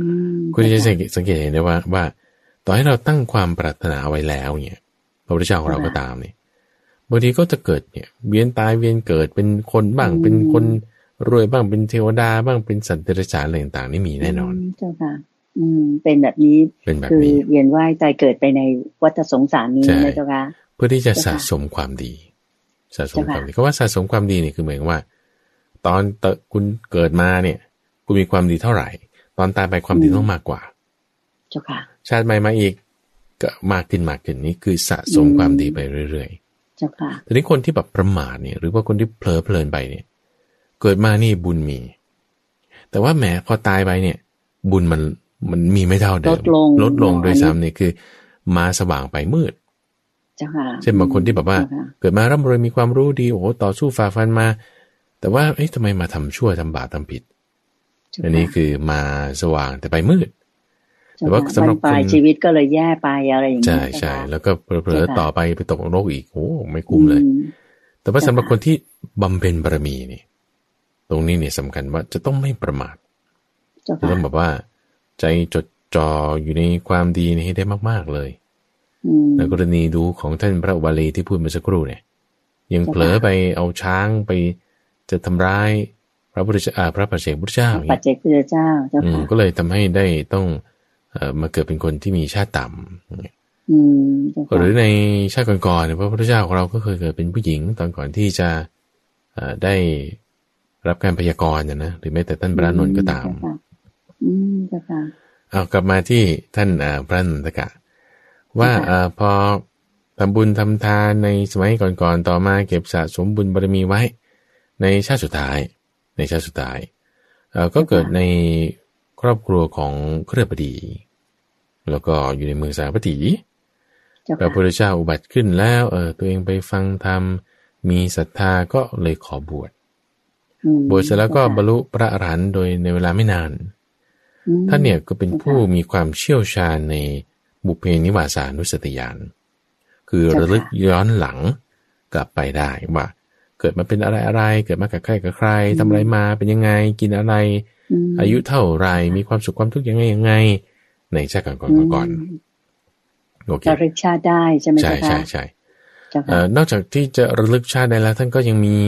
อืมคุณจะสังเกตสังเกตเห็นได้ว่าว่า ต่อให้เราตั้งความปรารถนาเอาไว้แล้วเนี่ย พระพุทธเจ้าของเราก็ตามเนี่ยบางทีก็จะเกิดเนี่ย เวียนตายเวียนเกิดเป็นคนบ้างเป็นคนรวยบ้างเป็นเทวดาบ้างเป็นสัตว์เดรัจฉานอะไรต่างๆนี่มีแน่นอนมเจ้าค่ะ อืม เป็นแบบนี้เป็นแบบคือนี้เวียนว่ายตายเกิดไปในวัฏสงสารนี้ใช่นะเจ้าค่ะ เพื่อที่จะเจ้าสะค่ะสมความดี สะสมเจ้าค่ะความดีก็ว่าสะสมความดีเนี่ยคือหมายความว่า ตอนเตคุณเกิดมาเนี่ย คุณมีความดีเท่าไหร่ ตอนตายไปความดีต้องมากกว่าเจ้าค่ะชาติใหม่มาอีกก็มากขึ้นมากขึ้นนี่คือสะสมอืมความดีไปเรื่อยเจ้าค่ะๆทีนี้คนที่แบบประมาทเนี่ย หรือว่าคนที่เผลอเพลินไปเนี่ย เกิดมานี่บุญมี แต่ว่าแหมพอตายไปเนี่ย บุญมันมันมีไม่เท่าเดิมลดลงลดลงอ๋อโดยอันนี้ซ้ำเนี่ยคือ มาสว่างไปมืด เจ้าค่ะเช่นบางคนที่แบบว่าเจ้ค่ะเกิดมาร่ำรวยมีความรู้ดีโอ้โหต่อสู้ฝ่าฟันมา แต่ว่าเอ๊ะทำไมมาทำชั่วทำบาปทำผิดเจ้าอันนี้ค่ะคือมาสว่างแต่ไปมืดเจ้แต่ว่าค่ะสำหรับปลายคุณชีวิตก็เลยแย่ไปอะไรอย่างนี้ใช่เจ้าใช่ค่ะแล้วก็เผลอเจ้าค่ะๆต่อไปไปตกนรกอีกโอ้ไม่คุ้มเลยอืแต่ว่าเจ้าสำหรับค่ะคนที่บำเพ็ญบารมีนี่ ตรงนี้เนี่ยสำคัญว่าจะต้องไม่ประมาทเจ้าจะค่ะต้องแบบว่า ใจจดจ่ออยู่ในความดีนี่ให้ได้มาก ๆเลยอืม ในกรณีดูของท่านพระอุบาลีที่พูดเมื่อสักครู่เนี่ย ยังเจ้าค่ะเผลอไปเอาช้างไปจะทำร้ายพระพุทธเจ้าอ่าพระปัจเจกพุทธเจ้าอย่างปัจเงี้ยเจกพุทธเจ้าเจ้าอืมค่ะก็เลยทำให้ได้ต้องเอ่อมาเกิดเป็นคนที่มีชาติต่ำอย่างเงี้ยอืมเจ้าค่ะหรือในชาติก่อนๆเนี่ยพระพุทธเจ้าของเราก็เคยเกิดเป็นผู้หญิงตอนก่อนที่จะเอ่อได้รับการพยากรณ์นะนะหรือแม้แต่ท่านพระนนท์ก็ตามเจ้ค่ะอืมเจ้าค่ะเอากลับมาที่ท่านเอ่อพระนันตกะ ว่าค่ะเอ่อพอทำบุญทำทานในสมัยก่อนๆต่อมาเก็บสะสมบุญบารมีไว้ ในชาติสุดท้าย ในชาติสุดท้ายเอ่อก็เกิดในครอบครัวของเครือบดี แล้วก็อยู่ในเมืองสาวัตถีเจ้าพระค่ะพุทธเจ้าอุบัติขึ้นแล้วเออตัวเองไปฟังธรรมมีศรัทธาก็เลยขอบวชอืมบวชเสร็จแล้วก็บรรลุพระอรหันต์โดยในเวลาไม่นานอืมท่านเนี่ยก็เป็นผู้มีความเชี่ยวชาญใน บุพเพนิวาสานุสติญาณคือระลึกย้อนหลังกลับไปได้ว่าเกิดมาเป็นอะไรอะไร เกิดมากับใครกับใครทำอะไรมาเป็นยังไง กินอะไรมอายุเท่าไหรมีความสุขความทุกข์ยังไงยังไง ในชาติก่อนก่อนก่อนโอเคระลึกชาติได้ใช่ไหมใช่เจ้าใช่ค่ะใช่เจ้าเอ่ค่ะอนอกจากที่จะระลึกชาติได้แล้ว ท่านก็ยังมี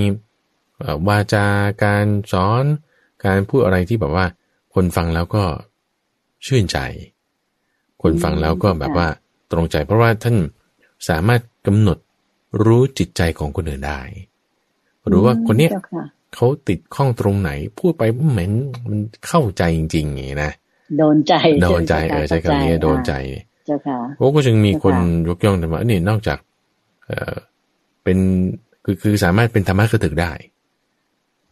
เอ่อวาจาการสอน การพูดอะไรที่แบบว่า คนฟังแล้วก็ชื่นใจ คนฟังแล้วก็แบบว่าตรงใจเพราะว่าท่านสามารถกำหนดรู้จิตใจของคนอื่นได้รู้ว่าคนเนี้ยเจ้าค่ะเขาติดข้องตรงไหน พูดไปเหมือนมันเข้าใจจริงๆอย่างนี้นะโดนใจโดนใจเออใช้คำนี้โดนใจเจ้าค่ะโอ้ก็จึงมีคนเจ้าค่ะยกย่องธรรมะนี่นอกจาก เออเป็นคือคือสามารถเป็นธรรมะกถึกได้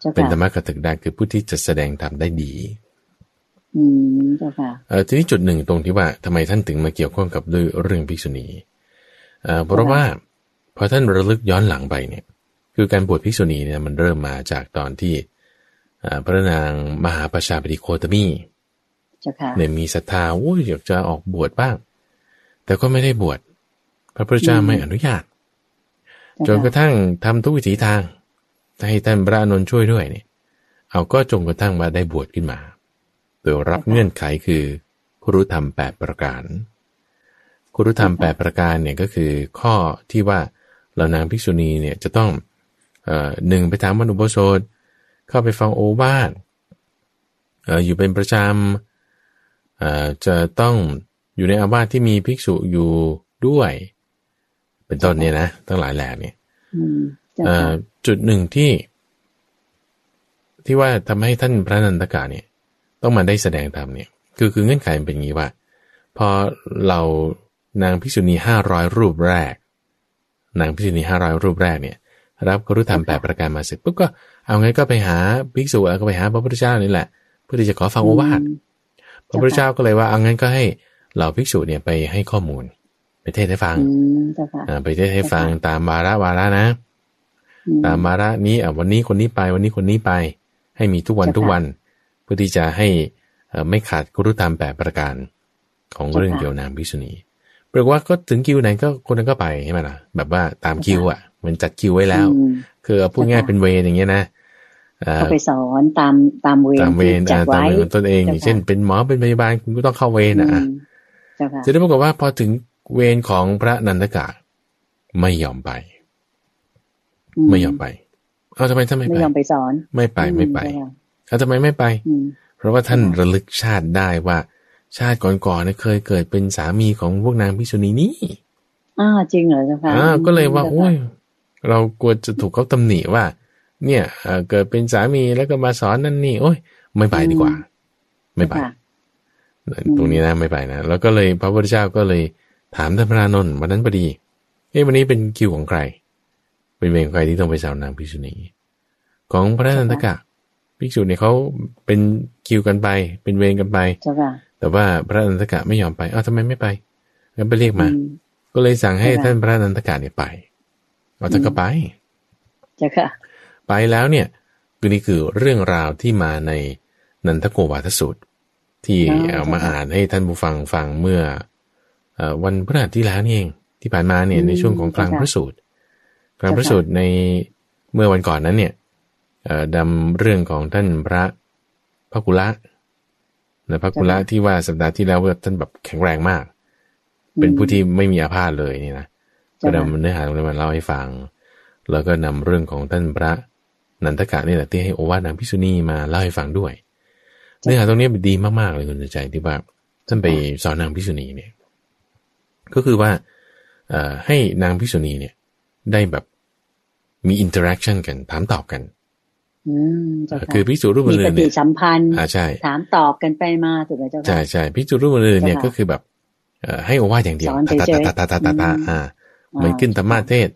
เจ้าเป็นธรค่ะรมะกถึกได้คือผู้ที่จะแสดงธรรมได้ดี อืมเจ้าค่ะเออทีนี้จุดหนึ่งตรงที่ว่าทำไมท่านถึงมาเกี่ยวข้องกับเรื่องเรื่องภิกษุณีเอ่อเพราะว่าพอท่านระลึกย้อนหลังไปเนี่ย คือการบวชภิกษุณีเนี่ยมันเริ่มมาจากตอนที่เอ่อพระนางมหาประชาบดีโคตมีเจ้าค่ะเนี่ยมีศรัทธาโอ้ยอยากจะออกบวชบ้าง แต่ก็ไม่ได้บวชพระพุทธเจ้าไม่อนุญาต จนกระทั่งทำทุกวิถีทางให้ท่านพระอานนท์ช่วยด้วยเนี่ย เอาก็จงกระทั่งมาได้บวชขึ้นมา โดยรับเงื่อนไขคือคุรุธรรมแปดประการคุรุธรรมแปดประการเนี่ยก็คือข้อที่ว่าเรานางภิกษุณีเนี่ยจะต้องเอ่อหนึ่งไปทำวันอุโบสถเข้าไปฟังโอวาทเอ่ออยู่เป็นประจำเอ่อจะต้องอยู่ในอาวาสที่มีภิกษุอยู่ด้วย เป็นต้นเนี่ยนะทั้งหลายแหล่เนี่ยอืมเจ้าเอ่ค่ะอจุดหนึ่งที่ ที่ว่าทำให้ท่านพระนันตกาเนี่ย ต้องมาได้แสดงธรรมเนี่ยคือคือเงื่อนไขมันเป็นอย่างนี้ว่า พอเรานางภิกษุณีห้าร้อยรูปแรก นางภิกษุณีห้าร้อยรูปแรกเนี่ย รับกรุธรรมแปดประการมาเสร็จปุ๊บก็เอาไงก็ไปหาภิกษุแล้วก็ไปหาพระพุทธเจ้านี่แหละ เพื่อที่จะขอฟังโอวาทพระพุทธเจ้าก็เลยว่าเอางั้นก็ให้เหล่าภิกษุเนี่ยไปให้ข้อมูล ไปเทศน์ให้ฟังอืมเจ้าค่ะอ่าไปเทศน์ให้ฟังตามวาระวาระนะอืมตามวาระนี้อะวันนี้คนนี้ไปวันนี้คนนี้ไป ให้มีทุกวันเจ้าค่ะทุกวัน เพื่อที่จะให้เอ่อไม่ขาดกุรุธรรมแปดประการของเจ้าค่ะเรื่องเกี่ยวนางภิกษุณีแปลว่าก็ถึงคิวไหนก็คนนั้นก็ไปใช่ไหมล่ะแบบว่าตามคิวอะเหมันจัดคิวไว้แล้วอืมคือเอาพูดง่ายเจ้าค่ะเป็นเวรอย่างเงี้ยนะเอ่อเขาไปสอนตามตามเวรตามเวรที่จัดอ่าตามไว้เวรของตนเองเจ้าอย่างเช่นค่ะเป็นหมอเป็นพยาบาลคุณก็ต้องเข้าเวรนะอืมเจ้าค่ะจะได้ปรากฏว่าพอถึงเวรของพระนันทกะไม่ยอมไป ไม่ยอมไป เอาทำไมท่านไม่ไม่ไปยอมไปสอน ไม่ไปไม่ไป อืเจ้าค่ะเอาทำไมไม่ไปอืมเพราะว่าท่านค่ะระลึกชาติได้ว่า ชาติก่อนๆเนี่ยเคยเกิดเป็นสามีของพวกนางพิษุณีนี่อ้าวจริงเหรอเจ้าค่ะอ่าก็เลยว่าจ้ค่ะโอ้ยเรากลัวจะถูกเขาตำหนิว่า เนี่ยเอ่อเกิดเป็นสามีแล้วก็มาสอนนั่นนี่โอ้ยไม่ไปดีกว่า ไม่ไปค่ะตรงนี้นะไม่ไปนะแล้วก็เลยพระพุทธเจ้าก็เลยถามท่านพระอานนท์วันนั้นพอดีเอ้วันนี้เป็นคิวของใคร เป็นเวรของใครที่ต้องไปสาวนางพิษุณีของพระนันทกะ ภิกษุเนี่ยเขาเป็นคิวกันไป เป็นเวรกันไปเจ้าค่ะแต่ว่าพระอนันตกะไม่ยอมไปเอ้าทำไมไม่ไปงั้นไปเรียกมาอืมก็เลยสั่งให้ใช่ไหมท่านพระอนันตกะเนี่ยไปเอาท่านก็ไปเจ้าค่ะ ไปแล้วเนี่ยคือนี่คือเรื่องราวที่มาในนันทโกวาทสูตร ที่อ๋อเอามาใช่ค่ะอ่านให้ท่านผู้ฟังฟังเมื่อเอ่อวันพฤหัสที่แล้วนี่เองที่ผ่านมาเนี่ยอืมในช่วงของกลางใช่ค่ะพระสูตรกลางพระใช่ค่ะสูตรในเมื่อวันก่อนนั้นเนี่ยเอ่อ ดำเรื่องของท่านพระพระกุละนะพระพากุละที่ว่าสัปดาห์ที่แล้วว่าท่านแบบแข็งแรงมาก เป็นผู้ที่ไม่มีอาพาธเลยนี่นะก็เจ้าค่ะนำเนื้อหาตรงนี้มาเล่าให้ฟัง แล้วก็นำเรื่องของท่านพระนันทกะนี่แหละที่ให้โอวาทนางภิกษุณีมาเล่าให้ฟังด้วย เนื้อหาตรงนี้ดีมากๆเลยคุณใจที่ว่าท่านไปสอนนางภิกษุณีเนี่ย ก็คือว่าเอ่อให้นางภิกษุณีเนี่ย ได้แบบมี interaction กันถามตอบกันอืมเจ้า ค่ะคือภิกษุรูปมีอื่ปนฏิเนี่ยสัมพันธ์อ่าใช่ถามตอบกันไปมาถูกไหมเจ้าค่ะใช่ใช่ภิกษุรูปอื่นเนี่ยเจ้าค่ะก็คือแบบเอ่อให้โอวาทอย่างเดียวสอนตาตาเฉยๆตาตาตาตาตาอืมอ่าเหมือนขึ้นธรรมาเทศ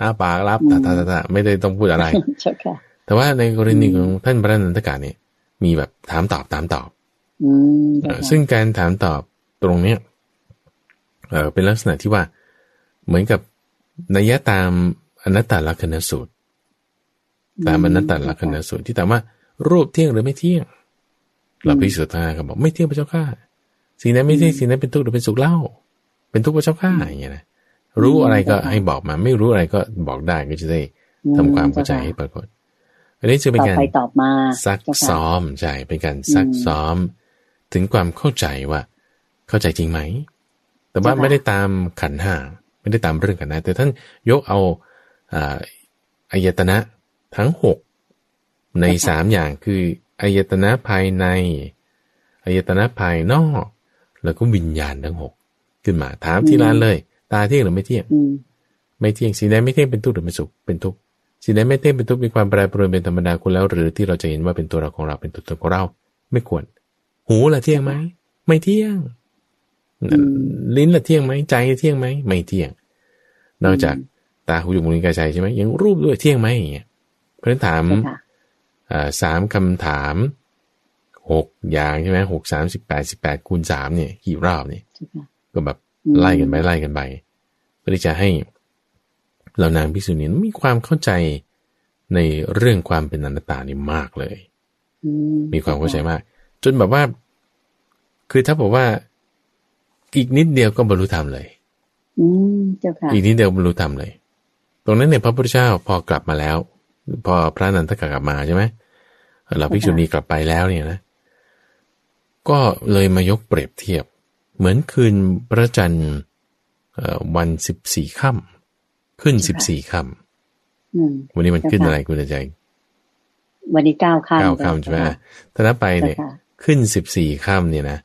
อ้าปากรับอืมตาตาตาตาไม่ได้ต้องพูดอะไรเจ้าค่ะแต่ว่าในกรณีของท่านพระนันทกาเนี่ยมีแบบถามตอบถามตอบอืมเอ่เจ้าอค่ะซึ่งการถามตอบตรงเนี้ยเออเป็นลักษณะที่ว่าเหมือนกับนัยยะตามอนัตตลักษณสูตร ตามอนัตตลักษณสูตรที่ถามว่ารูปเที่ยงหรือไม่เที่ยงเราพิสุทธาก็บอกไม่เที่ยงพระเจ้าข้าสิ่งนั้นไม่เที่ยงสิ่งนั้นเป็นทุกข์หรือเป็นสุขเล่า เป็นทุกข์พระเจ้าข้าอย่างเงี้ยนะรู้อะไรก็ให้บอกมา ไม่รู้อะไรก็บอกได้ก็จะได้ทำความเข้าใจให้ปรากฏ อันนี้จะเป็นตอบการไปตอบมาซักเจ้าค่ะซ้อมใช่เป็นการซักอืมซ้อม ถึงความเข้าใจว่า เข้าใจจริงไหม แต่ว่าเจ้าค่ะไม่ได้ตามขันธ์ห้าไม่ได้ตามเรื่องขันธ์ห้าแต่ท่านยกเอาอ่าอายตนะ ทั้งหกในสามอย่างคืออายตนะภายในอายตนะภายนอก แล้วก็วิญญาณทั้งหกขึ้นมาถามที่ร้านเลย ตาเที่ยงหรือไม่เที่ยงอืมไม่เที่ยงสิ่งใดไม่เที่ยงเป็นทุกข์หรือเป็นสุขเป็นทุกข์สิ่งใดไม่เที่ยงเป็นทุกข์มีความแปรปรวนเป็นธรรมดาคุณแล้ว หรือที่เราจะเห็นว่าเป็นตัวเราของเราเป็นตัวตนของเรา ไม่ควร หูละเที่ยงไหมไม่เที่ยงอืมลิ้นละเที่ยงไหมใจเที่ยงไหมไม่เที่ยง นอกจากตาหูจมูกลิ้นกายใจใช่ไหมยังรูปด้วยเที่ยงไหมอย่างเงี้ยเพ ราะฉะนั้นถามเจ้าค่ะอ่าสามคำถามหกอย่างใช่ไหมหกสามสิบแปดสิบแปดคูณสามเนี่ยกี่รอบเนี่ยเจ้าค่ะก็แบบอืมไล่กันไปไล่กันไปเพื่อที่จะให้เหล่านางพิกษุณีมีความเข้าใจในเรื่องความเป็นอนัตตานี่มากเลยอืมีความเข้าใจมาก จนแบบว่า คือถ้าบอกว่าอีกนิดเดียวก็บรรลุธรรมเลยอืมเจ้าค่ะอีกนิดเดียวบรรลุธรรมเลย ตรงนั้นเนี่ยพระพุทธเจ้าพอกลับมาแล้ว พอพระนันทกะกลับมาใช่ไหมเราภิกษุณีกลับไปแล้วเนี่ยนะ ก็เลยมายกเปรียบเทียบ เหมือนคืนพระจันทร์เอ่อวันสิบสี่ค่ำขึ้นสิบสี่ค่อืมำวันนี้มันขึ้นอะไรคุณใจวันนี้เก้าค่ำเก้าค่ำใช่ไหมเจ้าค่ะถ้านับไปเนี่ยเจ้าค่ะขึ้นสิบสี่ค่ำเนี่ยนะ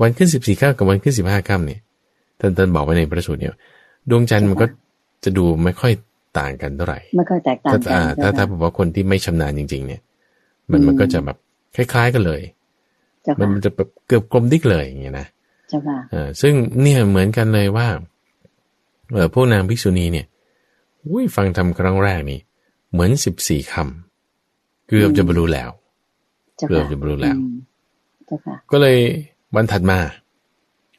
วันขึ้นสิบสี่ค่ำกับวันขึ้นสิบห้าค่ำเนี่ยท่านท่านบอกไว้ในพระสูตรเนี่ย ดวงจันทร์มันก็จะดูไม่ค่อย ต่างกันเท่าไหร่ไม่ค่อยแตกต่างถ้ากัอ่านถ้าเจ้าถ้าค่ะบอกว่าคนที่ไม่ชำนาญจริง ๆ เนี่ย มันอืมมันก็จะแบบคล้าย ๆกันเลยเจ้ามันค่ะมันจะแบบเกือบกลมดิกเลยอย่างเงี้ยนะเจ้าค่ะเออซึ่งเนี่ยเหมือนกันเลยว่าเออพวกนางภิกษุณีเนี่ยอุ้ยฟังทำครั้งแรกนี่ เหมือนสิบสี่คำเกือบจะบรรลุแล้วเจ้าเกือบค่ะจะบรรลุแล้วอืมเจ้าค่ะก็เลยวันถัดมา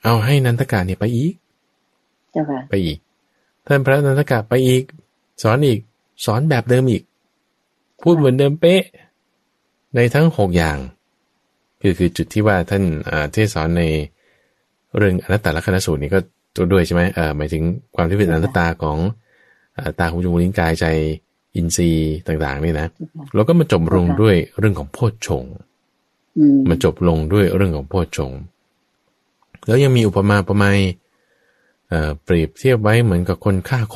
เอาให้นันทกาเนี่ยไปอีกเจ้าค่ะไปอีกท่านพระนันทกาไปอีก สอนอีกสอนแบบเดิมอีก พูดเหมือนเดิมเป๊ะ ในทั้งหกอย่าง คือคือจุดที่ว่าท่านอ่าเทศสอนในเรื่องอนัตตลักษณสูตรนี่ก็ตัวด้วยใช่ไหมเออหมายถึงความที่เป็นอนัตตาของอ่าตาหูจมูกลิ้นกายใจอินทรีย์ต่างๆนี่นะเจ้าค่ะแล้วก็มาจบลงด้วยเรื่องของโพชฌงค์อืมมาจบลงด้วยเรื่องของโพชฌงค์แล้วยังมีอุปมาประไมยเอ่อเปรียบเทียบไว้เหมือนกับคนฆ่าโค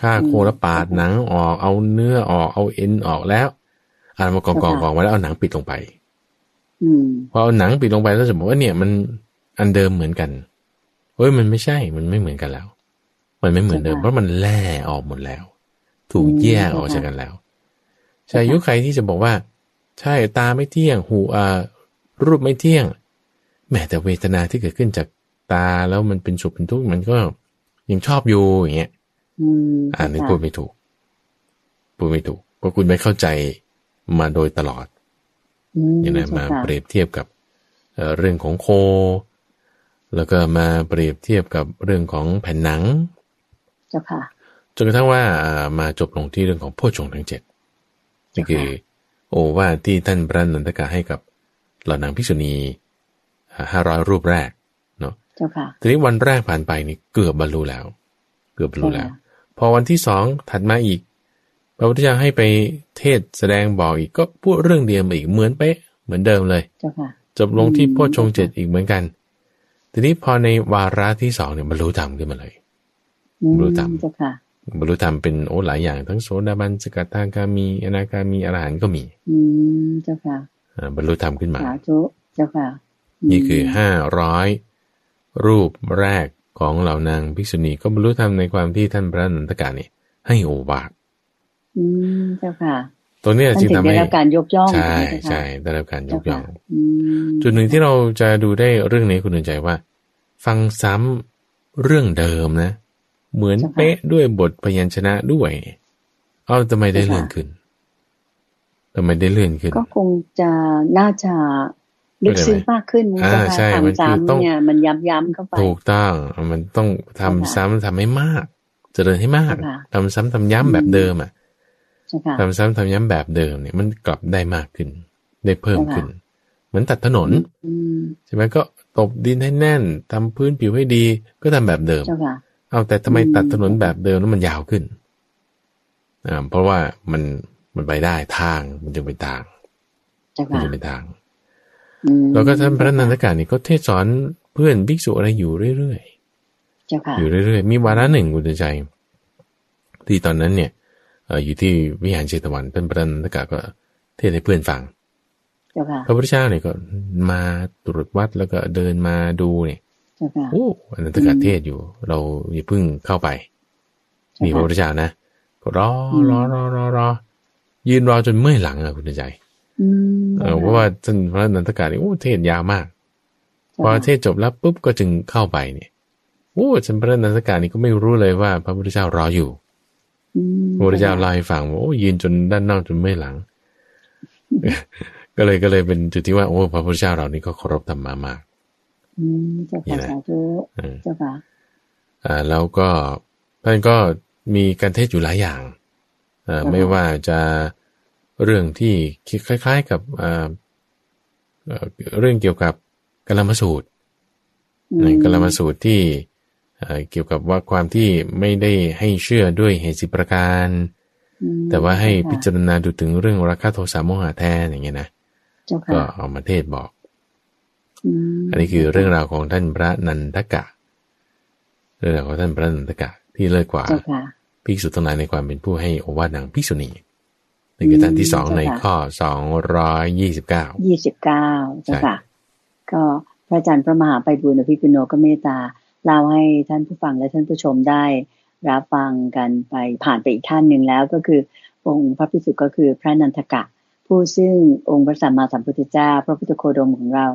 ฆ่าโคแล้วปาดหนังออก เอาเนื้อออกเอาเอ็นออกแล้วอ่ามากองกองกองไว้แล้วเอาหนังปิดลงไปอืมพอเอาหนังปิดลงไปแล้วจะบอกว่าเนี่ยมันอันเดิมเหมือนกันเฮ้ยมันไม่ใช่มันไม่เหมือนกันแล้ว มันไม่เหมือนเดิมเพราะมันแล่ออกหมดแล้ว ถูกแยกออกจากกันแล้วชายุคใครที่จะบอกว่า ใช่ตาไม่เที่ยง หูอ่ารูปไม่เที่ยง แม้แต่เวทนาที่เกิดขึ้นจากตาแล้วมันเป็นสุขเป็นทุกข์มันก็ยังชอบอยู่อย่างเงี้ย อืมอ่านนี้เจ้าพูดค่ะไม่ถูก พูดไม่ถูก เพราะคุณไม่เข้าใจมาโดยตลอดอืมอย่างนั้นเจ้ามาค่ะเปรียบเทียบกับเอ่อเรื่องของโค แล้วก็มาเปรียบเทียบกับเรื่องของแผ่นหนังเจ้าค่ะจนกระทั่งว่าอ่ามาจบลงที่เรื่องของโพชฌงค์ทั้งเจ็ดนี่คือ โอวาทที่ท่านพระนันทกาให้กับเหล่านางภิกษุณีห้าร้อยรูปแรกเนาะเจ้าค่ะทีนี้วันแรกผ่านไปนี่เกือบบรรลุแล้ว เกือบบรรลุแล้วค่ะ พอวันที่สองถัดมาอีก พระพุทธเจ้าให้ไปเทศน์แสดงบอกอีกก็พูดเรื่องเดียวมาอีกเหมือนเป๊ะเหมือนเดิมเลยเจ้าค่ะจบลงที่อืมโพชฌงค์เจ็ดอีกเหมือนกัน ทีนี้พอในวาระที่สองเนี่ยบรรลุธรรมขึ้นมาเลยอืมรู้ตามเจ้าค่ะบรรลุธรรมเป็นโอ้หลายอย่างทั้งโสดาบันสกัดทางกามีอนาคามีอรหันต์ก็มี อืมเจ้าค่ะอ่าบรรลุธรรมขึ้นมาสาธุเจ้าค่ะมนี่คือห้าร้อยรูปแรก ของเหล่านางภิกษุณีก็บรรลุธรรมในความที่ท่านพระนันตกาเนี่ยให้โอวาทอืมเจ้าค่ะตัวเนี้ยท่านจึงถึงทำได้ให้รับการยกย่องใช่ไหมเจ้าค่ะใช่ได้รับการยเจ้ากย่ค่ะองอืมจุดหนึ่งที่เราจะดูได้เรื่องนี้คุณดวงใจว่า ฟังซ้ำเรื่องเดิมนะ เหมือนเป๊ะด้วยบทพยัญชนะด้วยเอาทำไมได้เลื่อนขึ้นทำไมได้เลื่อนขึ้น ก็คงจะน่าจะ ลึกซึ้งมากขึ้นมั้งอ่าเจ้าค่ะใช่มันคือทำต้องซ้ำเนี่ยมันย้ำๆเข้าไปถูกต้องมันต้องทำใช่ค่ะซ้ำทำให้มาก เจริญให้มากใช่ค่ะทำซ้ำทำย้ำแบบเดิมอะเจ้าค่ะทำซ้ำทำย้ำแบบเดิมเนี่ยมันกลับได้มากขึ้น ได้เพิ่มขึ้น เหมือนตัดถนนอืมใช่ไหมก็ตบดินให้แน่นทำพื้นผิวให้ดีก็ทำแบบเดิมเจ้าค่ะเอาแต่ทำไมอืมตัดถนนแบบเดิมแล้วมันยาวขึ้นอ่าเพราะว่ามันมันไปได้ทางมันจึงเป็นทางเจ้ามันค่ะจึงเป็นทางอืม แล้วก็ท่านพระนันทกานี่ก็เทศสอนเพื่อนภิกษุอะไรอยู่เรื่อยๆเจ้าค่ะอยู่เรื่อยๆ มีวาระหนึ่งคุณใจ ที่ตอนนั้นเนี่ยเอ่ออยู่ที่วิหารเชตวันท่านพระนันทกาก็เทศให้เพื่อนฟังเจ้าค่ะพระพุทธเจ้าเนี่ยก็มาตรวจวัดแล้วก็เดินมาดูเนี่ยเจ้าค่ะโอ้อนันตกาเทศอยู่ เราอย่าเพิ่งเข้าไปนี่พระพุทธเจ้านะก็รอรอรอรอรอยืนรอจนเมื่อยหลังอะคุณใจอืม เออเพราะว่าท่านพระนันทกาเนี่ยโอ้เทศยาวมาก พอเทศจบแล้วปุ๊บก็จึงเข้าไปเนี่ยโอ้ท่านพระนันทกานี่ก็ไม่รู้เลยว่าพระพุทธเจ้ารออยู่อืมพระพุทธเจ้าเล่าให้ฟังว่าโอ้ยืนจนด้านนอกจนเมื่อยหลัง ก็เลยก็เลยเป็นจุดที่ว่าโอ้พระพุทธเจ้าเรานี่ก็เคารพธรรมามากอืมเจ้านี่ค่ะแหละสาธุเออเจ้าค่ะอ่าแล้วก็ท่านก็มีการเทศอยู่หลายอย่างอ่าอือฮึไม่ว่าจะ เรื่องที่คล้าย ๆกับอ่าเอ่อเรื่องเกี่ยวกับกลามสูตรอืมกลามสูตรที่เอ่อเกี่ยวกับว่าความที่ไม่ได้ให้เชื่อด้วยเหตุสิบประการอืมแต่ว่าให้พิเจ้าจารณาดูถึงเรื่องราคะโทสะโมหะแทนอย่างเงี้ยนะเจ้าก็ค่ะเอามาเทศบอกมอันนี้คือเรื่องราวของท่านพระนันทกะ เรื่องราวของท่านพระนันทกะที่เลิศกว่าเจ้าค่ะภิกษุทั้งหลายในความเป็นผู้ให้โอวาทนางภิกษุณี นี่คือท่านที่สองอืมในเจ้าค่ะข้อสองร้อยยี่สิบเก้ายี่สิบเก้าเจ้าใช่ค่ะก็พระอาจารย์พระมหาไปบุญอภิปุโนก็เมตตาเล่าให้ท่านผู้ฟังและท่านผู้ชมได้รับฟังกันไปผ่านไปอีกท่านหนึ่งแล้วก็คือองค์พระพิสุก็คือพระนันทกะ ผู้ซึ่งองค์พระสัมมาสัมพุทธเจ้า พระพุทธโคดมของเรา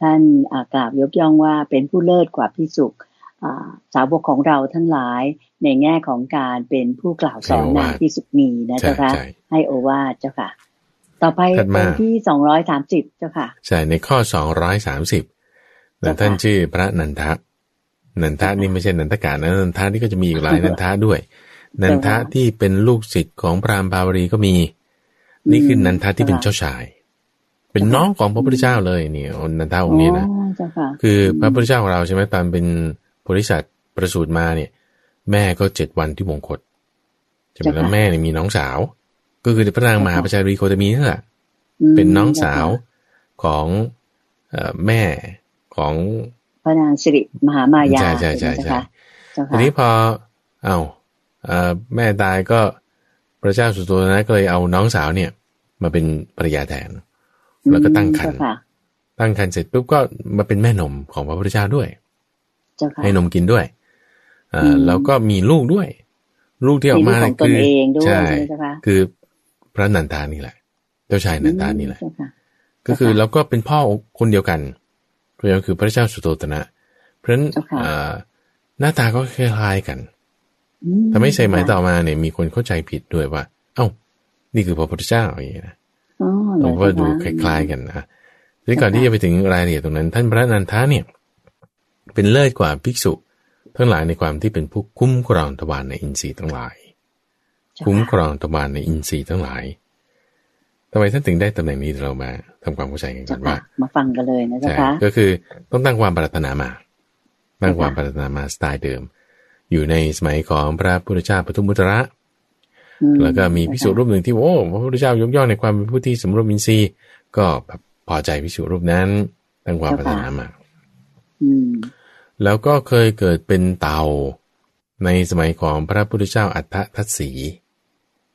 ท่านอ่ากราบยกย่องว่าเป็นผู้เลิศกว่าพิสุอ่า สาวกของเราทั้งหลายในแง่ของการเป็นผู้กล่าวสอนนางพิสุณีนะใช่เจ้าค่ะใช่ให้โอวาทเจ้าค่ะ ต่อไปถัดมาเป็นที่สองร้อยสามสิบเจ้าค่ะ ใช่ ในข้อสองร้อยสามสิบเจ้าค่ะท่านชื่อพระนันทะ นันทะนี่ไม่ใช่นันทกานะนันทะนี่ก็จะมีอีกหลายนันทะด้วย นันทะที่เป็นลูกศิษย์ของพราหมณ์บาวรีก็มี นี่คือนันทะที่เป็นเจ้าชาย เป็นน้องของพระพุทธเจ้าเลยนี่นันทะองค์นี้นะอ๋อเจ้าค่ะคือพระพุทธเจ้าของเราใช่ไหมตอนเป็น โพธิสัตว์ประสูติมาเนี่ย แม่ก็เจ็ดวันที่มงคตใช่ไหมเจ้าค่ะแล้วแม่เนี่ยมีน้องสาว ก็คือพระนางมหาประชารีโคตมีนั่นแหละมเป็นน้องสาวของเอ่อแม่ของพระนางสิริมหามายาใช่ใช่ใช่ไหมใช่เจ้าค่ะเจ้าทีค่ะนี้พอเอาเอ่อแม่ตายก็พระเจ้าสุโธทนะก็เลยเอาน้องสาวเนี่ย มาเป็นภรรยาแทน แล้วก็ตั้งครรภ์เจ้าค่ะตั้งครรภ์เสร็จปุ๊บก็มาเป็นแม่นมของพระพุทธเจ้าด้วยเจ้าค่ะ ให้นมกินด้วยอ่าอืมแล้วก็มีลูกด้วย ลูกที่ออกมามีลูกของตนคือเองด้วยใช่ใช่ไหมคะคือพระนันทานี่แหละ เจ้าชายนันทานี่แหละเจ้าค่ะก็คือเจ้าค่ะแล้วก็เป็นพ่อคนเดียวกันก็คือพระเจ้าสุโธทนะ เพราะฉะนั้นเจ้าค่ะอ่าหน้าตาก็คล้ายๆกันอืทำให้ใส่หมายต่อมาเนี่ยมีคนเข้าใจผิดด้วยว่า เอ้า นี่คือพระพุทธเจ้าอย่างนี้นะอ๋อผเหรอมว่าดูเจ้คล้ายๆกันนะทีนี้ก่อนที่จะไปถึงรายละเอียดตรงนั้น ท่านพระนันทาเนี่ย เป็นเลิศกว่าภิกษุ ทั้งหลายในความที่เป็นผู้คุ้มครองทวารในอินทรีย์ทั้งหลายเจ้าคุ้มคค่ะรองทวารในอินทรีย์ทั้งหลายทำไมท่านถึงได้ตำแหน่งนี้เรามาทำความเข้าใจกันก่เจ้าอนค่ะว่า มาฟังกันเลยนะเจ้าใช่ค่ะก็คือต้องตั้งความปรารถนามาตั้งความปรารถนามาสไตล์เดิม อยู่ในสมัยของพระพุทธเจ้าปทุมมุตระอืแล้วก็มีพิสุรูปหนึ่งที่โอ้พระพุทธเจ้ายกย่องในความเป็นผู้ที่สำรวมอินทรีย์ ก็แบบพอใจพิสุรูปนั้น ตั้งความปรารถนามาอืม แล้วก็เคยเกิดเป็นเต่า ในสมัยของพระพุทธเจ้าอัฏฐทัศสี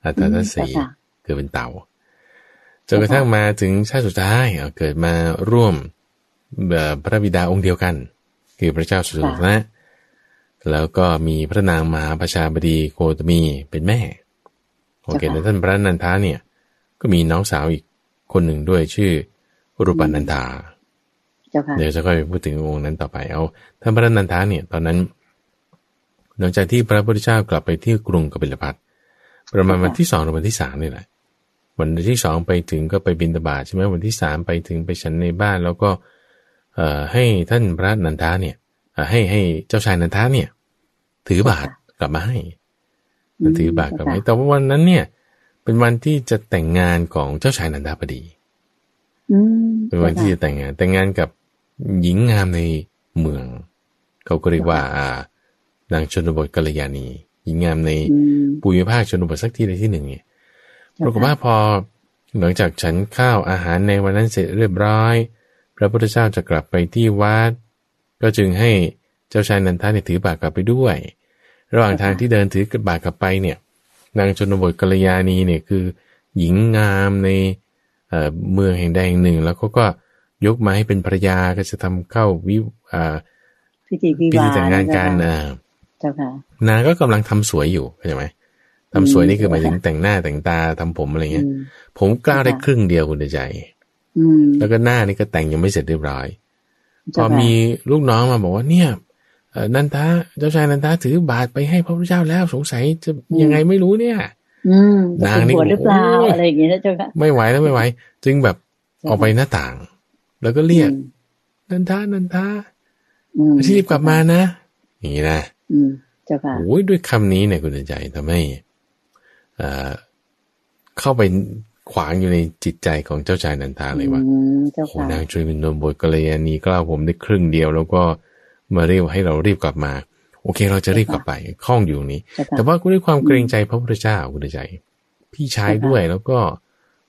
อัฏฐทัศสีเจ้าค่ะเกิดเป็นเต่าจนกระทั่งมาถึงชาติสุดท้ายเอาเกิดมาร่วมเอ่อพระบิดาองค์เดียวกัน คือพระเจ้าสุโธทนะ แล้วก็มีพระนางมหาประชาบดีโคตมีเป็นแม่โอเคแล้วท่านพระนันทาเนี่ย ก็มีน้องสาวอีกคนหนึ่งด้วยชื่อ รูปนันทา เจ้าค่ะเดี๋ยวจะค่อยพูดถึงองค์นั้นต่อไปเอาท่านพระนันทาเนี่ย ตอนนั้น หลังจากที่พระพุทธเจ้ากลับไปที่กรุงกบิลพัทประมาณวันที่สองหรือวันที่สามนี่แหละวันที่สองไปถึงก็ไปบินตบาตใช่ไหมวันที่สามไปถึงไปฉันในบ้าน แล้วก็เอ่อให้ท่านพระนันทาเนี่ยเอ่อให้ให้เจ้าชายนันทาเนี่ย ถือบาตรกลับมาให้อืมถือบาตรกลับมาให้แต่ว่าวันนั้นเนี่ย เป็นวันที่จะแต่งงานของเจ้าชายนันทาพอดีอืมเป็นวันที่จะแต่งงานแต่งงานกับ หญิงงามในเมือง เขาก็เรียกว่าอ่านางชนบทกัลยาณี หญิงงามในอืมภูมิภาคชนบทสักที่ใดที่หนึ่งเนี่ยปเจ้รากฏว่าพอหลังจากฉันข้าวอาหารในวันนั้นเสร็จเรียบร้อย พระพุทธเจ้าจะกลับไปที่วัด ก็จึงให้เจ้าชายนันทาเนี่ยถือบาตรกลับไปด้วย ระหว่างทางที่เดินถือบาตรกลับไปเนี่ยนางชนบทกัลยาณีเนี่ยคือหญิงงามในเอ่อเมืองแห่งใดแห่งหนึ่ง แล้วก็ก็ ยกมาให้เป็นภรรยาก็จะทำเข้าวิอ่าพิธีวิพิวาธีห์แต่งงานกันเจ้าค่ะอ่าเจ้าค่ะนางก็กำลังทำสวยอยู่เข้าใจไหมทำสวยนี่คือหมายถึงอืมแต่งหน้าแต่งตาทำผมอะไรเงี้ยอืมผมกล้าวได้ค่ะครึ่งเดียวคุณใจอืมแล้วก็หน้านี่ก็แต่งยังไม่เสร็จเรียบร้อยพเจ้าอค่ะมีลูกน้องมาบอกว่าเนี่ยเอ่อนันทาเจ้าชายนันทาถือบาตรไปให้พระพุทธเจ้าแล้วสงสัยจะยังไงไม่รู้เนี่ยอืมจะนางนี่บวชหรือเปล่าโอ้ยอะไรอย่างเงี้ยนะเจ้าค่ะไม่ไหวแล้วไม่ไหว จึงแบบออกไปหน้าต่าง แล้วก็เรียกอืมนันทานันทาอืมที่รีบกลับมานะ อย่างนี้นะอืมเจ้าค่ะโอ้ยด้วยคำนี้เนี่ยคุณใจทำให้เอ่อเข้าไปขวางอยู่ในจิตใจของเจ้าชายนันทาเลยว่าอืมเจ้าโอ้ค่ะนางช่วยเป็นนมบทกัลยาณีกล้าวผมได้ครึ่งเดียว แล้วก็มาเรียกให้เรารีบกลับมา โอเค เราจะรีบกลับไปคล้องอยู่ตรงนี้เจ้าค่ะแต่ว่าด้วยความเกรงใจพระพุทธเจ้าคุณใจ พี่ชายด้วยแล้วก็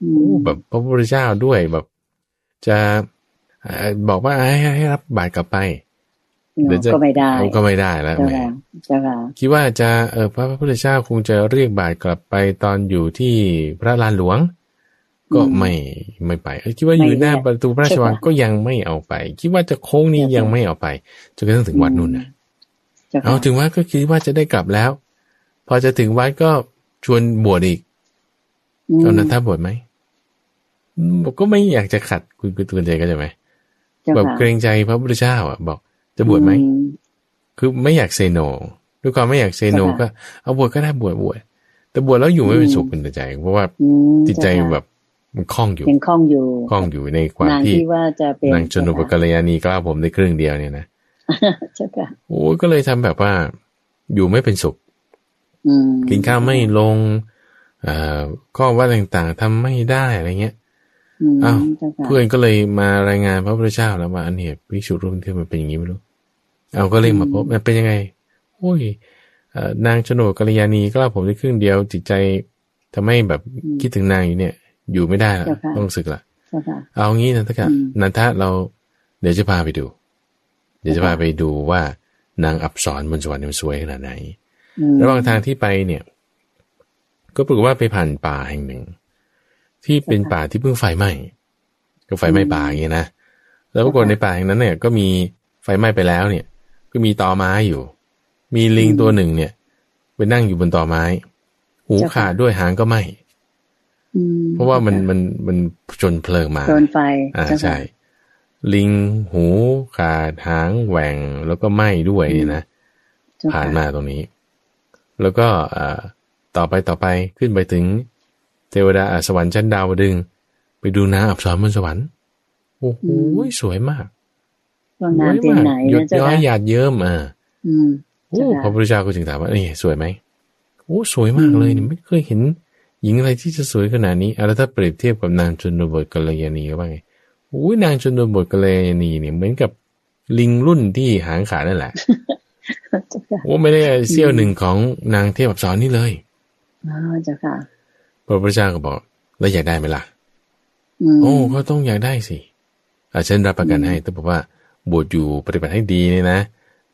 อืโอ้มแบบพระพุทธเจ้าด้วยแบบ จะเอ่อ บอกว่าให้ให้ให้รับบาตรกลับไปเดี๋ยวจะก็ไม่ได้เอาก็ไม่ได้แล้วเจ้าแหมค่ะเจ้าค่ะคิดว่าจะเออพระพุทธเจ้าคงจะเรียกบาตรกลับไปตอนอยู่ที่พระลานหลวง ก็ไม่ไม่ไปเอ้ยคิดว่าอยู่หน้าประตูพระราชวังก็ยังไม่เอาไป คิดว่าจะโค้งนี้ยังไม่เอาไปจนกระทั่งถึงวัดนู่นนะเจ้าเอาค่ะถึงวัดก็คิดว่าจะได้กลับแล้ว พอจะถึงวัดก็ชวนบวชอีกมเอานั้นถ้าบวชไหมอืมบอกก็ไม่อยากจะขัดคุณคุณตัวใจก็ใช่ไหมเจ้า แบบค่ะเกรงใจพระพุทธเจ้าอะ บอกจะบวชไหมอืคือไม่อยากเซโนด้วยความไม่อยากเซโนใช่ค่ะก็เอาบวชก็ได้บวชบวชแต่บวชแล้วอยู่ไม่เป็นสุขเป็นใจ เพราะว่าอืมจิตใจเาค่ะแบบมันคล้องอยู่ยังคล่องอยู่คล้องอยู่ในความนางที่ที่ว่าจะเป็นนางชนุปกัลยาณีกล้าวผมได้ครึ่งเดียวเนี่ยนะเจ้าค่ะโอ้ยก็เลยทำแบบว่า อยู่ไม่เป็นสุขอืมกินข้าวไม่ลงเอ่อข้อว่าต่างๆทำไม่ได้อะไรเงี้ยม อ้าวเจ้าค่ะเพื่อนก็เลยมารายงานพระพุทธเจ้าแล้วว่าอันนี้ภิกษุรูปที่มันเป็นอย่างนี้ไม่รู้เอาก็เลยมาพบมันเป็นยังไงโอ้ยเอ่อนางชนกกัลยาณีก็เล่าผมได้ครึ่งเดียวจิตใจทำให้แบบคิดถึงนางอยู่เนี่ย อยู่ไม่ได้ละต้องศึกละเจ้าค่ะเอางี้นะทักะอืมนันทะเราเดี๋ยวจะพาไปดู เดี๋ยวจะพาไปดูว่านางอับสรบนสวรรค์เนี่ยมันสวยขนาดไหนอืมระหว่างทางที่ไปเนี่ย ก็ปรากฏว่าไปผ่านป่าแห่งหนึ่ง ที่เป็นป่าที่เพิ่งไฟไหม้ก็ไฟไหม้ป่าอย่างเงี้ยนะแล้วปรากฏในป่าแห่งนั้นเนี่ย ก็มีไฟไหม้ไปแล้วเนี่ย ก็มีตอไม้อยู่ มีลิงตัวหนึ่งเนี่ยไปนั่งอยู่บนตอไม้ หูขาดด้วยหางก็ไหม้อืมเพราะว่ามันมันมันจนเพลิงมาโดนไฟอ่าเจ้าค่ะใช่ ลิงหูขาดหางแหว่งแล้วก็ไหม้ด้วยเนี่ยนะเจ้ค่ะผ่านมาตรงนี้ แล้วก็อ่าต่อไปต่อไปขึ้นไปถึงเทวดาอ่าสวรรค์ชั้นดาวดึงส์ไปดูนางอับสรบนสวรรค์โอ้โหสวยมากว่างน้ำที่ไหนหยดนะเจ้าย้อยค่ะหยาดเยิ้มอ่าอืมโอ้เจ้าค่ะพระพุทธเจ้าก็จึงถามว่านี่สวยไหมโอ้สวยมากเลยนี่ไม่เคยเห็น หญิงอะไรที่จะสวยขนาดนี้อะแล้วถ้าเปรียบเทียบกับนางชนบทกัลยาณีก็ว่าไงโอ้ยนางชนบทกัลยาณีเนี่ยเหมือนกับลิงรุ่นที่หางขาดนั่นแหละเจ้าค่ะโอ้ไม่ได้เสี้ยวหนึ่งของนางเทพอับสรนี่เลยอ๋อเจ้าค่ะ พระพุทธเจ้าก็บอกแล้วอยากได้ไหมล่ะอืมโอ้ก็ต้องอยากได้สิอาฉันรับประกันให้แต่บอกว่าบวชอยู่ปฏิบัติให้ดีเนี่ยนะ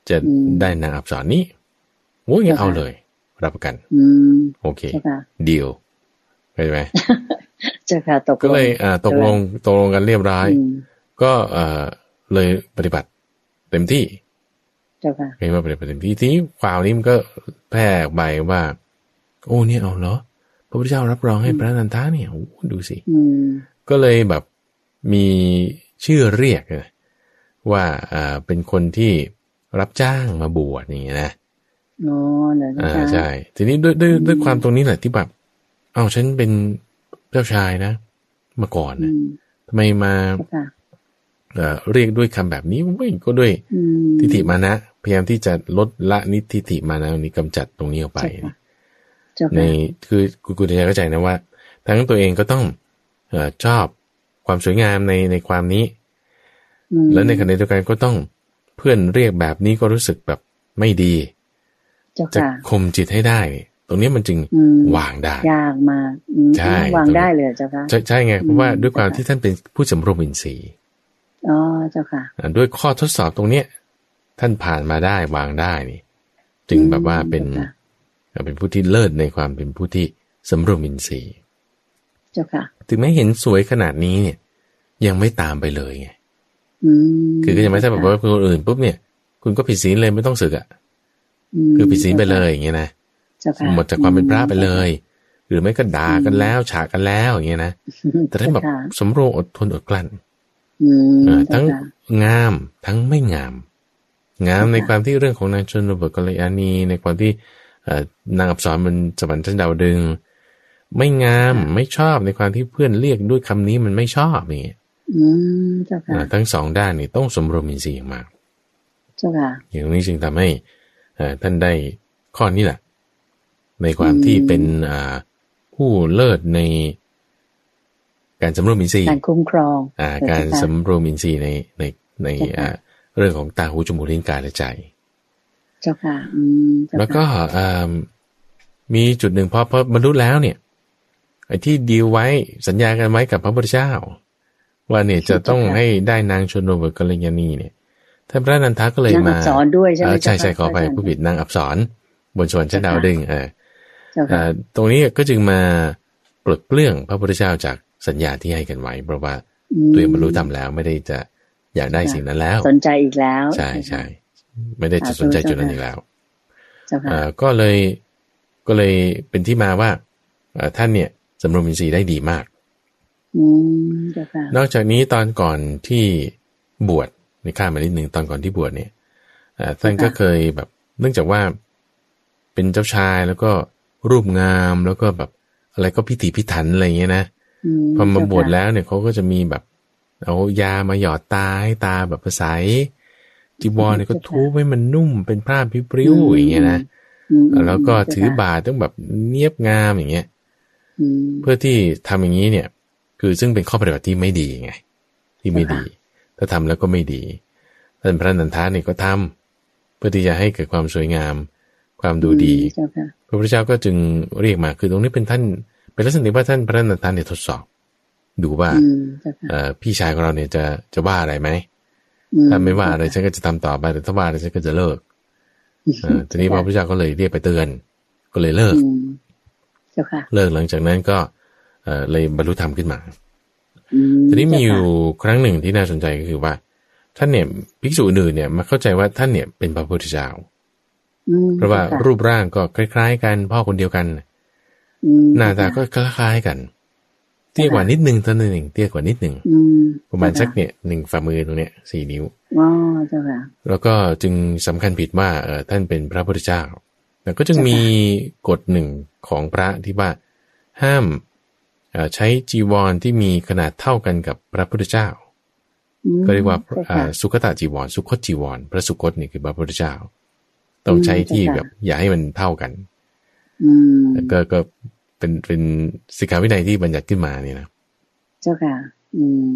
จะได้นางอับสรนี้โอ้ยงั้นเอาเลย รับประกันอืมโอเคเจ้าค่ะดีลเข้าใจไหมเจ้าค่ะตกก็เลยอ่าตกลงตกลงกันเรียบร้อยอืมก็เอ่อเลยปฏิบัติเต็มที่เจ้าค่ะเห็นว่าเป็นประเด็นที่ทีนี้ข่าวนี้มันก็แพร่ออกไปว่า โอ้เนี่ยเอาเหรอ พระพุทธเจ้ารับรองให้พระนันทาเนี่ยโอ้ดูสิอืมก็เลยแบบมีชื่อเรียกนะว่าอ่าเป็นคนที่รับจ้างมาบวชอย่างเงี้ยนะอ๋อเหรอเจ้าอ่าค่ะใช่ ทีนี้ด้วยด้วยด้วยความตรงนี้แหละที่แบบ เอ้าฉันเป็นเจ้าชายนะมาก่อนอืนะมทำไมมาเจ้าค่ะเอ่อเรียกด้วยคำแบบนี้ไม่ก็ด้วยอืมทิฏฐิมานะ พยายามที่จะลดละนิทิฏฐิมานะนี้กำจัดตรงนี้ออกไปเจ้าค่ะเจ้า ในค่ะคือคุณกุณจะเข้าใจนะว่า ทั้งตัวเองก็ต้องเออชอบความสวยงามในในความนี้อืมแล้วในขณะเดียวกันก็ต้องเพื่อนเรียกแบบนี้ก็รู้สึกแบบไม่ดีเจ้าจะค่ะข่มจิตให้ได้ ตรงนี้มันจึงอืมวางได้ยากมากอืมใช่วางได้เลยเจ้าค่ะใช่ใช่ไงเพราะว่าอืมด้วยความเจ้าค่ะที่ท่านเป็นผู้สำรวมอินทรีย์อ๋อเจ้าค่ะอ่าด้วยข้อทดสอบตรงเนี้ย ท่านผ่านมาได้วางได้นี่ จึงแบบว่าเป็นจ้าค่ะ เป็นผู้ที่เลิศในความเป็นผู้ที่สำรวมอินทรีย์เจ้าค่ะถึงแม้เห็นสวยขนาดนี้เนี่ย ยังไม่ตามไปเลยไงอืมคือก็ยังไม่ใช่แบบว่าคนอื่นปุ๊บเนี่ย คุณก็ผิดศีลเลยไม่ต้องสึกอะมคือผิดศีลไปเลยอย่างเงี้ยนะเจ้าค่ะหมดจากความเป็นพระไปเลย หรือไม่ก็ด่ากันแล้วฉากันแล้วอย่างเงี้ยนะแต่ท่านแบบเจ้ค่ะสำรวมอดทนอดกลั้นอืมเออเจ้าทั้งค่ะงามทั้งไม่งาม งามค่ะในความที่เรื่องของนางชนบทกัลยาณีในความที่เอ่อ นางอับสรมันสวรรค์ชั้นดาวดึง ไม่งามไม่ชอบในความที่เพื่อนเรียกด้วยคำนี้มันไม่ชอบอย่างเงี้ยอืมเจ้าค่ะอ่าทั้งสองด้านนี่ต้องสมรวมอินทรีย์อย่างมากเจ้าค่ะอย่างนี้จึงทำให้เอ่อท่านได้ข้อนี้แหละ ในความที่เป็นอ่าผู้เลิศในการสำรวมอินทรีย์การคุ้มครองอ่าเจ้การค่ะสำรวมอินทรีย์ในในในเจ้าค่ะอ่าเรื่องของตาหูจมูกลิ้นกายและใจ เจ้าค่ะอืมเจ้าค่ะแล้วก็อ่ามีจุดหนึ่งพอพอบรรลุแล้วเนี่ยไอ้ที่ดีลไว้สัญญากันไว้กับพระพุทธเจ้า ว่าเนี่ยจะต้องให้ได้นางชนบทกัลยาณีเนี่ยท่านพระนันทาก็เลยนางอัมากษรด้วยใช่ไหมเอ่อใช่เจ้าค่ะใช่ขอไปผู้ผิดนางอับสรบนสวรรค์ชั้นดาวดึงเออเจ้าเอ่ค่ะอตรงนี้ก็จึงมาปลดเปลื้องพระพุทธเจ้าจากสัญญาที่ให้กันไว้ เพราะว่าตัวเองบรรลุธรรมแล้วไม่ได้จะอยากได้สิ่งนั้นแล้ว สนใจอีกแล้ว ใช่ใช่ ไม่ได้จะสนใจจุดนั้นอีกแล้วเจ้าค่ะเอ่อก็เลยก็เลยเป็นที่มาว่าเอ่อท่านเนี่ยสำรวมอินทรีย์ได้ดีมากอืมเจ้าค่ะนอกจากนี้ตอนก่อนที่บวชในข้ามมานิดหนึ่งตอนก่อนที่บวชเนี่ยเอ่อท่านก็เคยแบบ เนื่องจากว่า เป็นเจ้าชายแล้วก็รูปงามแล้วก็แบบอะไรก็พิถีพิถันอะไรอย่างเงี้ยนะพอมาบวชแล้วเนี่ยเขาก็จะมีแบบ เอายามาหยอดตาให้ตาแบบภาษา จีวรเนี่ยก็ทุบให้มันนุ่มเป็นผ้าพิปริ้วอย่างเงี้ยนะอืมแล้วก็ถือบาตรต้องแบบเนียบงามอย่างเงี้ยอืมเพื่อที่ทำอย่างนี้เนี่ย คือซึ่งเป็นข้อปฏิบัติที่ไม่ดีไง ที่ไม่ดี ถ้าทำแล้วก็ไม่ดีท่านพระนันทาเนี่ยก็ทำเพื่อที่จะให้เกิดความสวยงาม ความดูดีเจ้าค่ะพระพุทธเจ้าก็จึงเรียกมาคือตรงนี้เป็นท่าน เป็นลักษณะที่ว่าท่านพระนันทานเนี่ยทดสอบ ดูว่าอืมเจ้าค่ะเอ่อพี่ชายของเราเนี่ยจะจะว่าอะไรไหมอื ถ้าไม่ว่าอะไรฉันก็จะทำต่อไปแต่ถ้าว่าอะไรฉันก็จะเลิกเออทีนี้พระพุทธเจ้าก็เลยเรียกไปเตือน ก็เลยเลิกอืมเจ้าค่ะเลิกหลังจากนั้นก็เอ่อเลยบรรลุธรรมขึ้นมาอืมทีนี้มีอยู่เจ้าค่ะครั้งหนึ่งที่น่าสนใจก็คือว่า ท่านเนี่ยภิกษุอื่นเนี่ยมาเข้าใจว่าท่านเนี่ยเป็นพระพุทธเจ้าอืมเพราะว่าจ้ค่รูปร่างก็คล้าย ๆ กันพ่อคนเดียวกันอืมหน้าตาก็คล้ายๆกัน เตี้ยกว่านิดนึงเท่านั้นเองเตี้ยกว่านิดนึงอืมประมาณสักเนี่ยหนึ่งฝ่ามือตรงเนี้ยสี่นิ้วอ๋อเจ้าค่ะแล้วก็จึงสำคัญผิดว่าเออท่านเป็นพระพุทธเจ้าแล้วก็จึงมีกฎหนึ่งของพระที่ว่าห้ามเอ่อใช้จีวรที่มีขนาดเท่ากันกับพระพุทธเจ้าอืมก็เรียกว่าเจ้าอ่าค่ะสุขตจีวร สุขตจีวร พระสุคตนี่คือพระพุทธเจ้า ต้องใช้ที่อืมแบเจ้าบค่ะอย่าให้มันเท่ากันอืมก็ก็ เป็นเป็นสิกขาวินัยที่บัญญัติขึ้นมานี่นะ เจ้าค่ะ อืม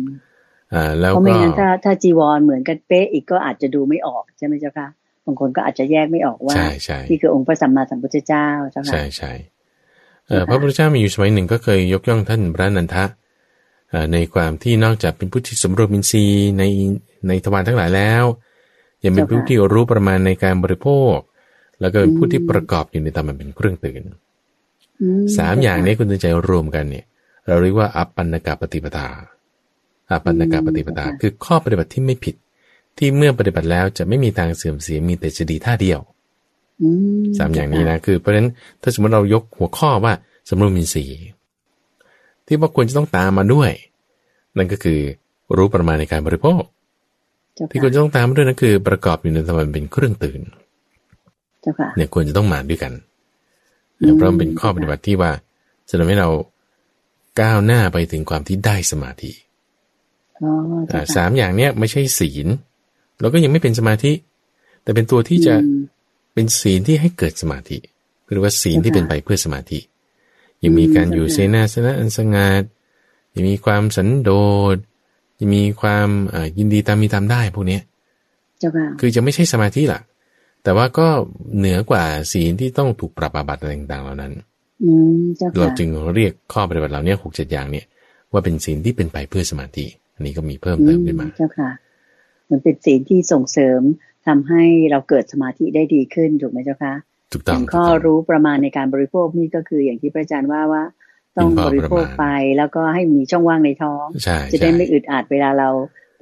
อ่า แล้วเพราะไม่ก็งั้นถ้าถ้าจีวรเหมือนกันเป๊ะอีกก็อาจจะดูไม่ออกใช่ไหมเจ้าค่ะบางคนก็อาจจะแยกไม่ออกว่าใช่ใช่ที่คือองค์พระสัมมาสัมพุทธเจ้าเจ้าค่ะใช่ใช่เอ่อนะคะพระพุทธเจ้ามีอยู่สมัยหนึ่งก็เคยยกย่องท่านพระนันทะเอ่อในความที่นอกจากเป็นผู้ที่สมรวมอินทรีย์ในในทวารทั้งหลายแล้วยังเป็นผู้ที่รู้ประมาณในการบริโภค แล้วก็เป็นผู้ที่ประกอบอยู่ในธรรมอันเป็นเครื่องตื่นอื สามอย่างนี้คุณตั้งใจรวมกันเนี่ย เราเรียกว่าอัปปันนกาปฏิปทาอัปปันนกาปฏิปทาคือข้อปฏิบัติที่ไม่ผิด ที่เมื่อปฏิบัติแล้วจะไม่มีทางเสื่อมเสียมีแต่จะดีท่าเดียวอืมสามอย่างนี้นะคือ เพราะฉะนั้นถ้าสมมติเรายกหัวข้อว่าสำรวมอินทรีย์ที่ว่าควรจะต้องตามมาด้วย นั่นก็คือรู้ประมาณในการบริโภคเจ้าที่ควรค่ะจะต้องตามมาด้วยนั่นคือ ประกอบอยู่ในธรรมเป็นเครื่องตื่นเจ้าค่ะเนี่ยควรจะต้องมาด้วยกันอืม เพราะมันเป็นข้อปฏิบัติที่ว่าจะทำให้เราก้าวหน้าไปถึงความที่ได้สมาธิอ๋อเจ้าอ่าค่ะสามอย่างเนี้ยไม่ใช่ศีล เราก็ยังไม่เป็นสมาธิ แต่เป็นตัวที่จะอืมเป็นศีลที่ให้เกิดสมาธิหรือว่าศีลที่ค่ะเป็นไปเพื่อสมาธิ ยังมีการอยู่อืมเสนาสนะอันสงัดยังมีความสันโดษยังมีความอ่ายินดีตามมีตามได้พวกเนี้ยเจ้าค่ะคือจะไม่ใช่สมาธิล่ะ แต่ว่าก็เหนือกว่าศีลที่ต้องถูกปรับอาบัติอะไรต่างๆเหล่านั้นอืมเจ้าเราค่ะจึงเรียกข้อปฏิบัติเหล่านี้หกเจ็ดอย่างเนี่ย ว่าเป็นศีลที่เป็นไปเพื่อสมาธิ อันนี้ก็มีเพิ่มเติมขึ้นมาเจ้าค่ะมันเป็นศีลที่ส่งเสริมทำให้เราเกิดสมาธิได้ดีขึ้นถูกไหมเจ้าคะถูกอต้องย่างถูกข้อต้องรู้ประมาณในการบริโภคนี่ก็คืออย่างที่พระอาจารย์ว่าว่า ต้องกินพอบริโภคประมาณไปแล้วก็ให้มีช่องว่างในท้องใช่จะได้ใช่ไม่อึดอัดเวลาเรา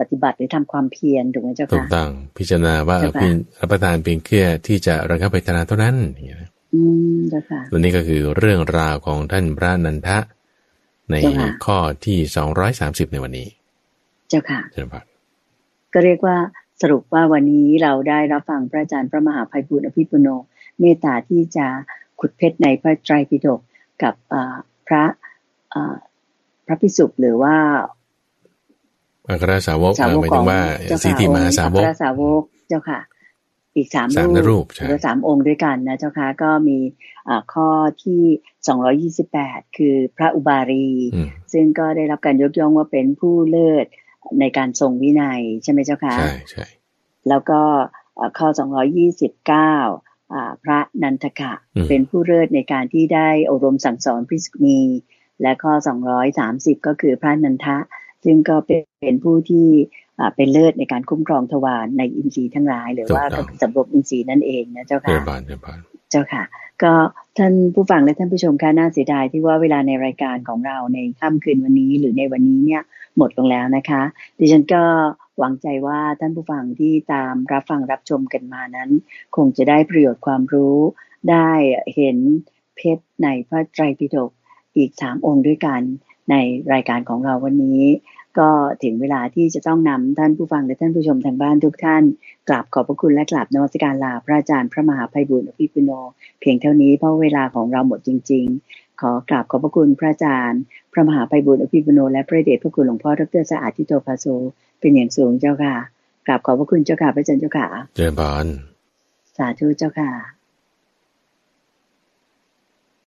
ปฏิบัติหรือทำความเพียรถูกไหมเจ้าถูกค่ะต้องพิจารณาว่าเจ้าค่ะเพียงรับประทานเพียงแค่ที่จะระงับเวทนาเท่านั้นอย่างเงี้ยนะอืมเจ้าค่ะตัวนี้ก็คือเรื่องราวของท่านพระนันทะ ในเจ้าค่ะข้อที่สองร้อยสามสิบในวันนี้ เจ้าค่ะเจริญพรก็เรียกว่าสรุปว่าวันนี้เราได้รับฟังพระอาจารย์พระมหาภัยบุญอภิปุโนเมตตาที่จะขุดเพชรในพระไตรปิฎกกับอ่าพระอ่าพระพิสุหรือว่า อัครสาวกสาวเอ่อกหมายถึงว่าเจ้าสิค่ะทธิมหาสาวกองค์อัครสาวกเจ้าค่ะ อีกสามสามรูปใช่หรือสามองค์ด้วยกันนะเจ้าค่ะก็มีอ่าข้อที่สองร้อยี่สิบแปดคือพระอุบารีอืมซึ่งก็ได้รับการยกย่องว่าเป็นผู้เลิศในการทรงวินัยใช่ไหมเจ้าคะใช่ใช่แล้วก็เอ่อข้อ 229อ่าพระนันทกะอืมเป็นผู้เลิศในการที่ได้อบรมสั่งสอนพิสณีและข้อ 230 ก็คือพระนันทะ ซึ่งก็เป็นเป็นผู้ที่อ่าเป็นเลิศในการคุ้มครองทวารในอินทรีย์ทั้งหลาย หรือว่าก็คือสำรวมอินทรีย์นั่นเองนะเจ้าเจริค่ะญพรเจริญพรเจ้าค่ะ ก็ท่านผู้ฟังและท่านผู้ชมค่ะน่าเสียดายที่ว่าเวลาในรายการของเราในค่ำคืนวันนี้ หรือในวันนี้เนี่ยหมดลงแล้วนะคะ ดิฉันก็หวังใจว่าท่านผู้ฟังที่ตามรับฟังรับชมกันมานั้น คงจะได้ประโยชน์ความรู้ได้เห็นเพชรในพระไตรปิฎกอีกสามองค์ด้วยกันในรายการของเราวันนี้ ก็ถึงเวลาที่จะต้องนำท่านผู้ฟังและท่านผู้ชมทางบ้านทุกท่าน กราบขอบพระคุณและกราบนมัสการลาพระอาจารย์พระมหาภัยบุญอภิปุโน เพียงเท่านี้เพราะเวลาของเราหมดจริง ๆ ขอกราบขอบพระคุณพระอาจารย์ พระมหาภัยบุญอภิปุโน และพระเดชพระคุณหลวงพ่อดรสะอาดทิโตภาโซเป็นอย่างสูงเจ้าค่ะกราบขอบพระคุณเจ้าค่ะพระอาจารย์เจ้าค่ะเจริญพรสาธุเจ้าค่ะ